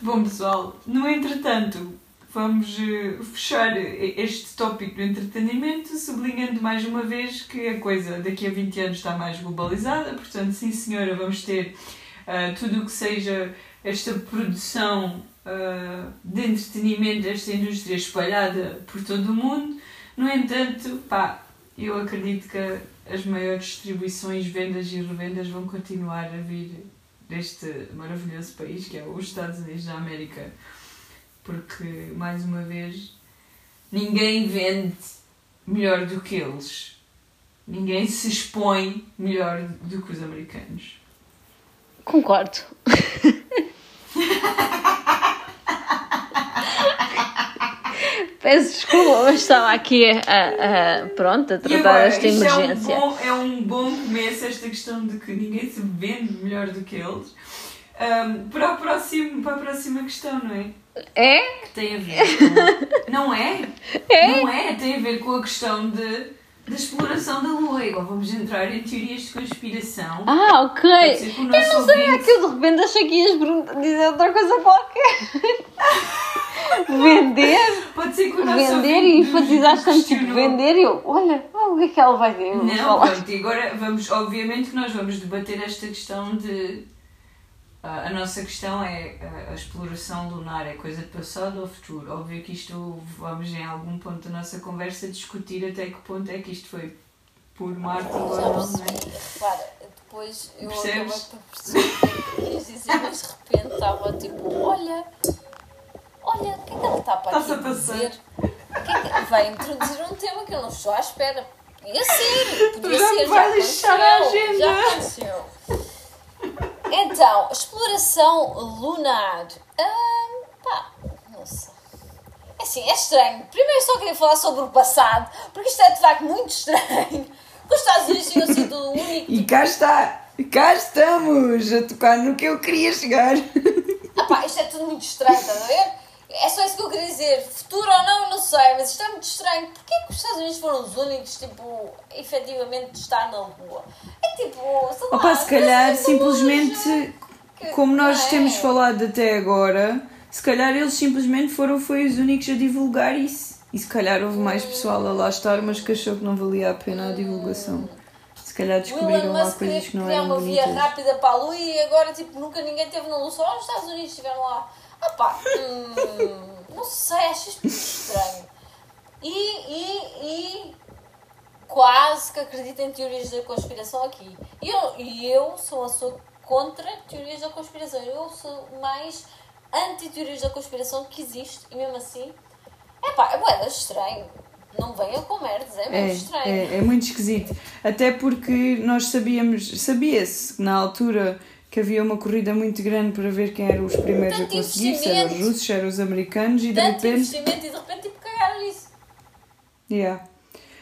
Bom, pessoal, no entretanto, vamos eh, fechar este tópico do entretenimento, sublinhando mais uma vez que a coisa daqui a 20 anos está mais globalizada, portanto, sim senhora, vamos ter uh, tudo o que seja esta produção uh, de entretenimento, esta indústria espalhada por todo o mundo. No entanto, pá, eu acredito que as maiores distribuições, vendas e revendas vão continuar a vir deste maravilhoso país que é os Estados Unidos da América. Porque, mais uma vez, ninguém vende melhor do que eles. Ninguém se expõe melhor do que os americanos. Concordo. Peço desculpa, mas estava aqui a, a, a pronto, a tratar agora, desta emergência. É um, bom, é um bom começo esta questão de que ninguém se vende melhor do que eles. Um, para, o próximo, para a próxima questão, não é? É? Que tem a ver com. não é? É? Não é? Tem a ver com a questão de, da exploração da Lua. Igual vamos entrar em teorias de conspiração. Ah, ok. Eu não sei, é ouvinte- que eu de repente achei que ias dizer outra coisa qualquer. Vender? Pode ser que o nosso Vender e enfatizaste tanto tipo vender e eu, olha, o que é que ela vai dizer? Não, pronto, e agora vamos, obviamente que nós vamos debater esta questão de. Ah, a nossa questão é ah, a exploração lunar é coisa de passado ou futuro? Óbvio que isto vamos em algum ponto da nossa conversa discutir até que ponto é que isto foi por Marte ou não, não é? Repara, depois eu acabei Percebes? por perceber o que é quis dizer, mas de repente estava tipo, olha, olha, o que é que ela está para aqui a dizer? O que é que vai introduzir um tema que eu não estou à espera? Podia ser, podia Já ser, já a aconteceu, agenda. já aconteceu. Então, exploração lunar. Ah, pá, não sei. É assim, é estranho. Primeiro só queria falar sobre o passado, porque isto é de facto muito estranho. Os Estados Unidos tinham sido o único. E cá está! Cá estamos a tocar no que eu queria chegar. Ah pá, isto é tudo muito estranho, estás a ver? É só isso que eu queria dizer. Futuro ou não, não sei, mas isto é muito estranho. Porquê que os Estados Unidos foram os únicos, tipo, efetivamente de estar na Lua? É tipo, sei lá, Opa, se calhar luz, simplesmente, que- como nós é? temos falado até agora, se calhar eles simplesmente foram foi os únicos a divulgar isso. E se calhar houve mais pessoal a lá estar, mas que achou que não valia a pena a divulgação. Se calhar descobriram lá coisas que não eram uma via bonitas. rápida para a Lua e agora tipo, nunca ninguém teve na Lua, só os Estados Unidos estiveram lá. Pá, hum, não sei, acho estranho. E, e, e quase que acredito em teorias da conspiração aqui. E eu, eu sou uma pessoa contra teorias da conspiração. Eu sou mais anti-teorias da conspiração que existe e mesmo assim, é pá, é bué estranho. Não venham com merdas, é É, muito estranho. é, é muito esquisito. Até porque nós sabíamos, sabia-se na altura que havia uma corrida muito grande para ver quem eram os primeiros Tanto a conseguir, se eram os russos, se eram os americanos, e de Tanto repente investimento e de repente tipo cagaram nisso. Yeah.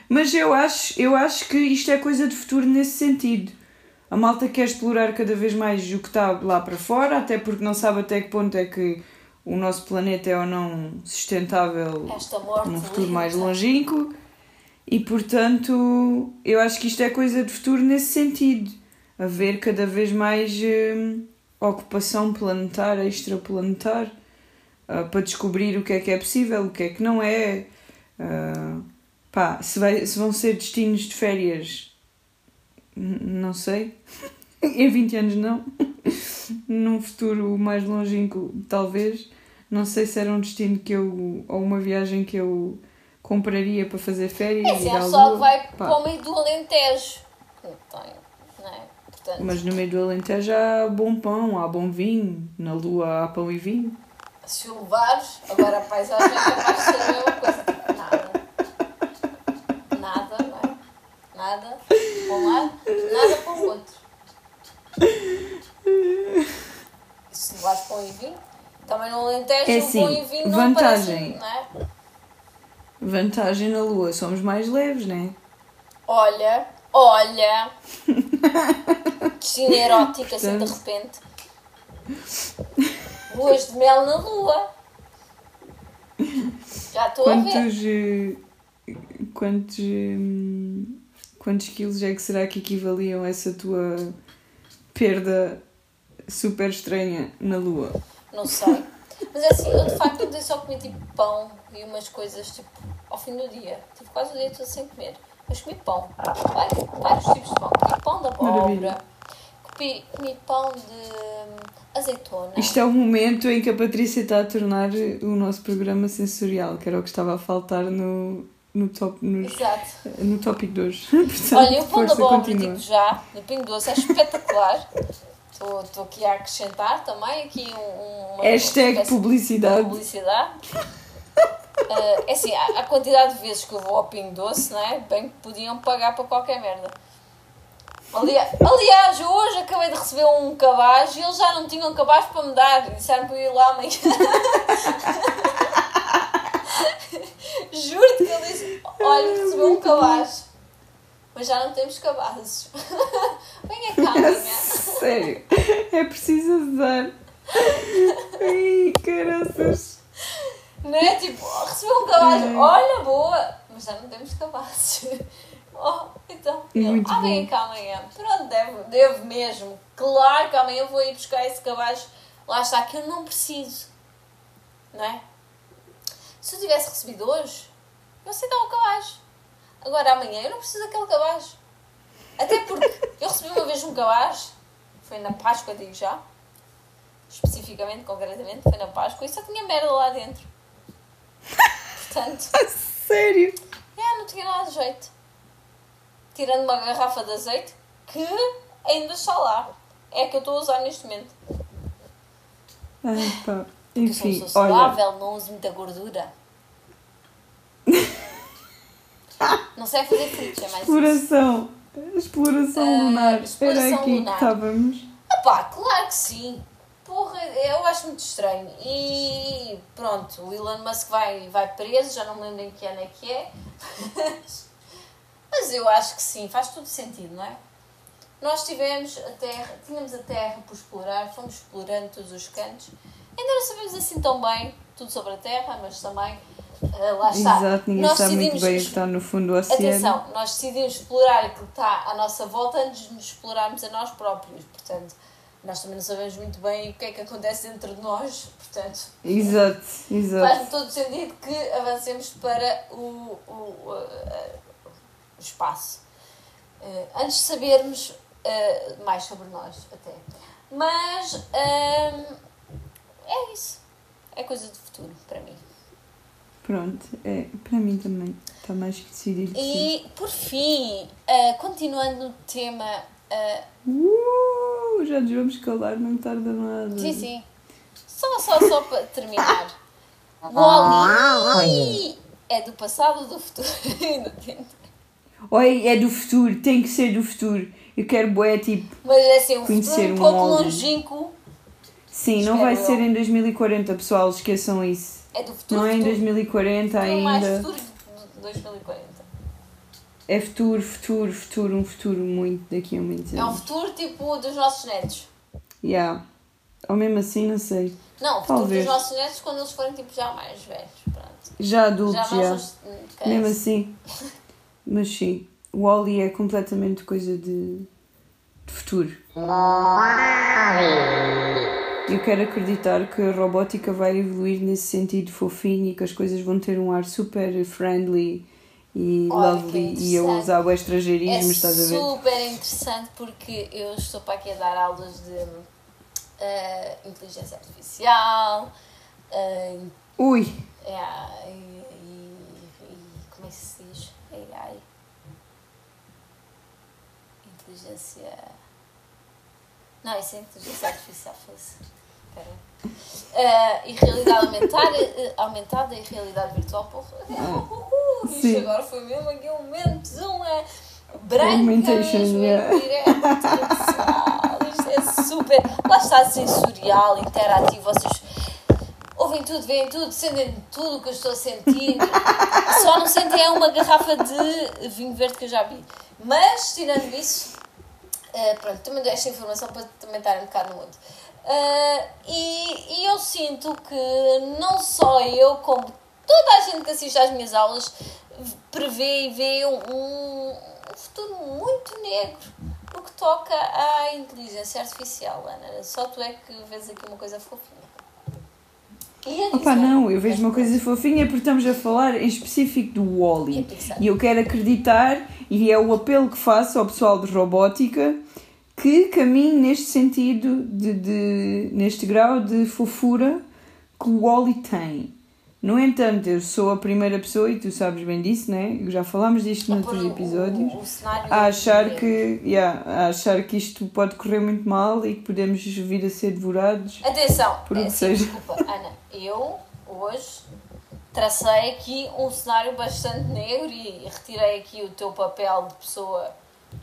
Mas eu acho, eu acho que isto é coisa de futuro nesse sentido. A malta quer explorar cada vez mais o que está lá para fora, até porque não sabe até que ponto é que o nosso planeta é ou não sustentável num futuro mais longínquo. E portanto, eu acho que isto é coisa de futuro nesse sentido. Haver cada vez mais hum, ocupação planetária, extraplanetar, ah, para descobrir o que é que é possível, o que é que não é. Ah, pá, se, vai, se vão ser destinos de férias, não sei. em 20 anos, não. Num futuro mais longínquo, talvez. Não sei se era um destino que eu. ou uma viagem que eu compraria para fazer férias. É assim, há pessoal Lua. que vai Pá, para o meio do Alentejo. Não tem, não é? Portanto, Mas no meio do Alentejo há bom pão, há bom vinho. Na Lua há pão e vinho. se o levares, agora a paisagem é capaz de ser a mesma coisa. Nada. Nada, não é? Nada para um lado, nada para o outro. E se levares pão e vinho, também no Alentejo É o pão e assim, vinho não vantagem. aparece, não é? Vantagem na Lua, somos mais leves, né? Olha, olha. Piscina erótica assim de repente. Luas de mel na lua. Já estou a ver. Quantos, eh, quantos, hum, quantos quilos é que será que equivaliam essa tua perda super estranha na lua? Não sei. Mas é assim, eu de facto ontem só comi tipo pão e umas coisas tipo ao fim do dia. Tive quase o dia todo sem comer. Mas comi pão. Vários, tipos de pão. Comi pão da abóbora. Comi, comi pão de hum, azeitona. Isto é o momento em que a Patrícia está a tornar o nosso programa sensorial, que era o que estava a faltar no, no, top, nos, no tópico de hoje. Portanto, Olha, o pão da abóbora, digo já, de Pingo Doce, é espetacular. Estou aqui a acrescentar também aqui um, uma Hashtag publicidade. publicidade. Ah, é assim, a, a quantidade de vezes que eu vou ao Pingo Doce, não é? Bem que podiam pagar para qualquer merda. Aliás, aliás, hoje acabei de receber um cabaz e eles já não tinham cabaz para me dar. e Disseram para eu ir lá amanhã. Juro-te que ele disse: Olha, recebeu um cabaz, mas já não temos cabazes. Venha cá amanhã. Sério, é preciso usar. Ai, caraças. Não é? Tipo, oh, recebeu um cabaz, Ai. olha, boa, mas já não temos cabazes. Oh, então, Muito ah, vem cá amanhã. Pronto, devo, devo mesmo. Claro que amanhã eu vou ir buscar esse cabaz. Lá está, que eu não preciso. Não é? Se eu tivesse recebido hoje, eu aceitava o cabaz. Agora amanhã eu não preciso daquele cabaz. Até porque eu recebi uma vez um cabaz, foi na Páscoa, digo já. Especificamente, concretamente, foi na Páscoa e só tinha merda lá dentro. Portanto, Sério. é, não tinha nada de jeito. Tirando uma garrafa de azeite que ainda está lá. É a que eu estou a usar neste momento. Ai, pá. Porque eu sou Enfim, pessoa olha. saudável, não uso muita gordura. Não sei fazer fritos, é mais isso. Exploração. Exploração Ah, lunar. exploração Era aqui lunar. que estávamos. Ah pá, claro que sim. Porra, eu acho muito estranho. E pronto, o Elon Musk vai, vai preso, já não me lembro em que ano é que é. Mas eu acho que sim, faz todo sentido, não é? Nós tivemos a Terra, tínhamos a Terra por explorar, fomos explorando todos os cantos. Ainda não sabemos assim tão bem tudo sobre a Terra, mas também ah, lá está. Exato, ninguém Nós sabe muito decidimos bem o que está no fundo do oceano. Atenção, nós decidimos explorar aquilo que está à nossa volta antes de nos explorarmos a nós próprios. Portanto, nós também não sabemos muito bem o que é que acontece dentro de nós. Portanto, Exato, exato. faz-me todo sentido que avancemos para o, o, uh, o espaço. Uh, antes de sabermos uh, mais sobre nós, até. Mas um, é isso. É coisa do futuro, para mim. Pronto, é, para mim também. Está mais que decidido. E, por fim, uh, continuando no tema. uh, Uh, já nos vamos calar, não tarda nada. Sim, sim. Só, só, só para terminar. Wally é do passado ou do futuro? Ainda tento. Oi, é do futuro, tem que ser do futuro. Eu quero bué, tipo, Mas é assim, um Conhecer futuro um pouco Wall-E. longínquo. sim, não vai eu. ser em 2040, pessoal, esqueçam isso. É do futuro. Não é em futuro. 2040 Futuro mais ainda. futuro de 2040. É futuro, futuro, futuro, um futuro muito daqui a muitos É um anos. futuro tipo dos nossos netos. Yeah. Ou mesmo assim, não sei. Não, o futuro Talvez. dos nossos netos quando eles forem tipo já mais velhos. Pronto. Já adultos, Já já. nós. hum. Mesmo assim. Mas sim, o Wally é completamente coisa de, de futuro. Eu quero acreditar que a robótica vai evoluir nesse sentido fofinho e que as coisas vão ter um ar super friendly e Olha, lovely e interessante. usar o É estrangeirismo, estás a ver? super interessante porque eu estou para aqui a dar aulas de eh, inteligência artificial, eh, Ui, é, e, e- e- como é que se diz? AI. Inteligência. Não, isso é inteligência artificial, fosse. Espera. Eh, e realidade aumentada, eh, aumentada e realidade virtual, porra. Uh, isto Sim. agora foi mesmo aqui um momento de uma branca yeah. direto. Isto é super. Lá está sensorial, interativo, vocês ouvem tudo, veem tudo, sentem tudo o que eu estou a sentir. Só não sentem é uma garrafa de vinho verde que eu já vi. Mas, tirando isso, eh, pronto, também dou esta informação para também estar um bocado no mundo. Eh, e, e eu sinto que não só eu, como toda a gente que assiste às minhas aulas, prevê e vê um, um futuro muito negro no que toca à inteligência artificial, Ana. Só tu é que vês aqui uma coisa fofinha. A Opa, não, eu vejo uma coisa fofinha porque estamos a falar em específico do Wally. E eu quero acreditar, e é o apelo que faço ao pessoal de robótica, que caminhe neste sentido, de, de- neste grau de fofura que o Wally tem. No entanto, eu sou a primeira pessoa, e tu sabes bem disso, né? Já falámos disto noutros episódios. O, o cenário A achar negro. que, yeah, a achar que isto pode correr muito mal e que podemos vir a ser devorados. Atenção, Por é assim, seja. desculpa, Ana, eu hoje tracei aqui um cenário bastante negro e retirei aqui o teu papel de pessoa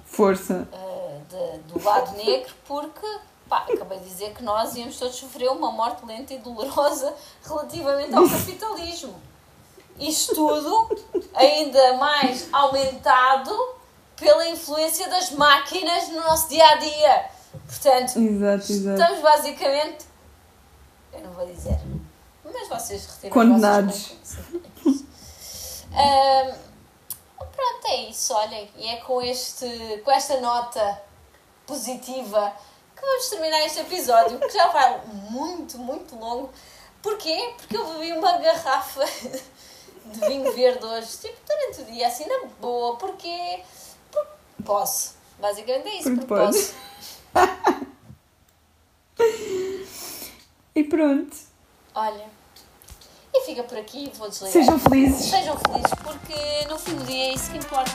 Força. uh, de- do lado negro porque pá, acabei de dizer que nós íamos todos sofrer uma morte lenta e dolorosa relativamente ao capitalismo. Isto tudo ainda mais aumentado pela influência das máquinas no nosso dia a dia. Portanto, Exato, exato. Estamos basicamente. Eu não vou dizer. Mas vocês retiram Condenados. as vossas. Pronto, é isso. Olhem, e é com, este, com esta nota positiva que vamos terminar este episódio, que já vai muito, muito longo. Porquê? Porque eu bebi uma garrafa de vinho verde hoje, tipo, durante o dia, assim, na boa. Porquê? Porque posso. Basicamente é isso, Porque porque, posso. E pronto. Olha, e fica por aqui, vou desligar. Sejam felizes. Sejam felizes, porque no fim do dia é isso que importa.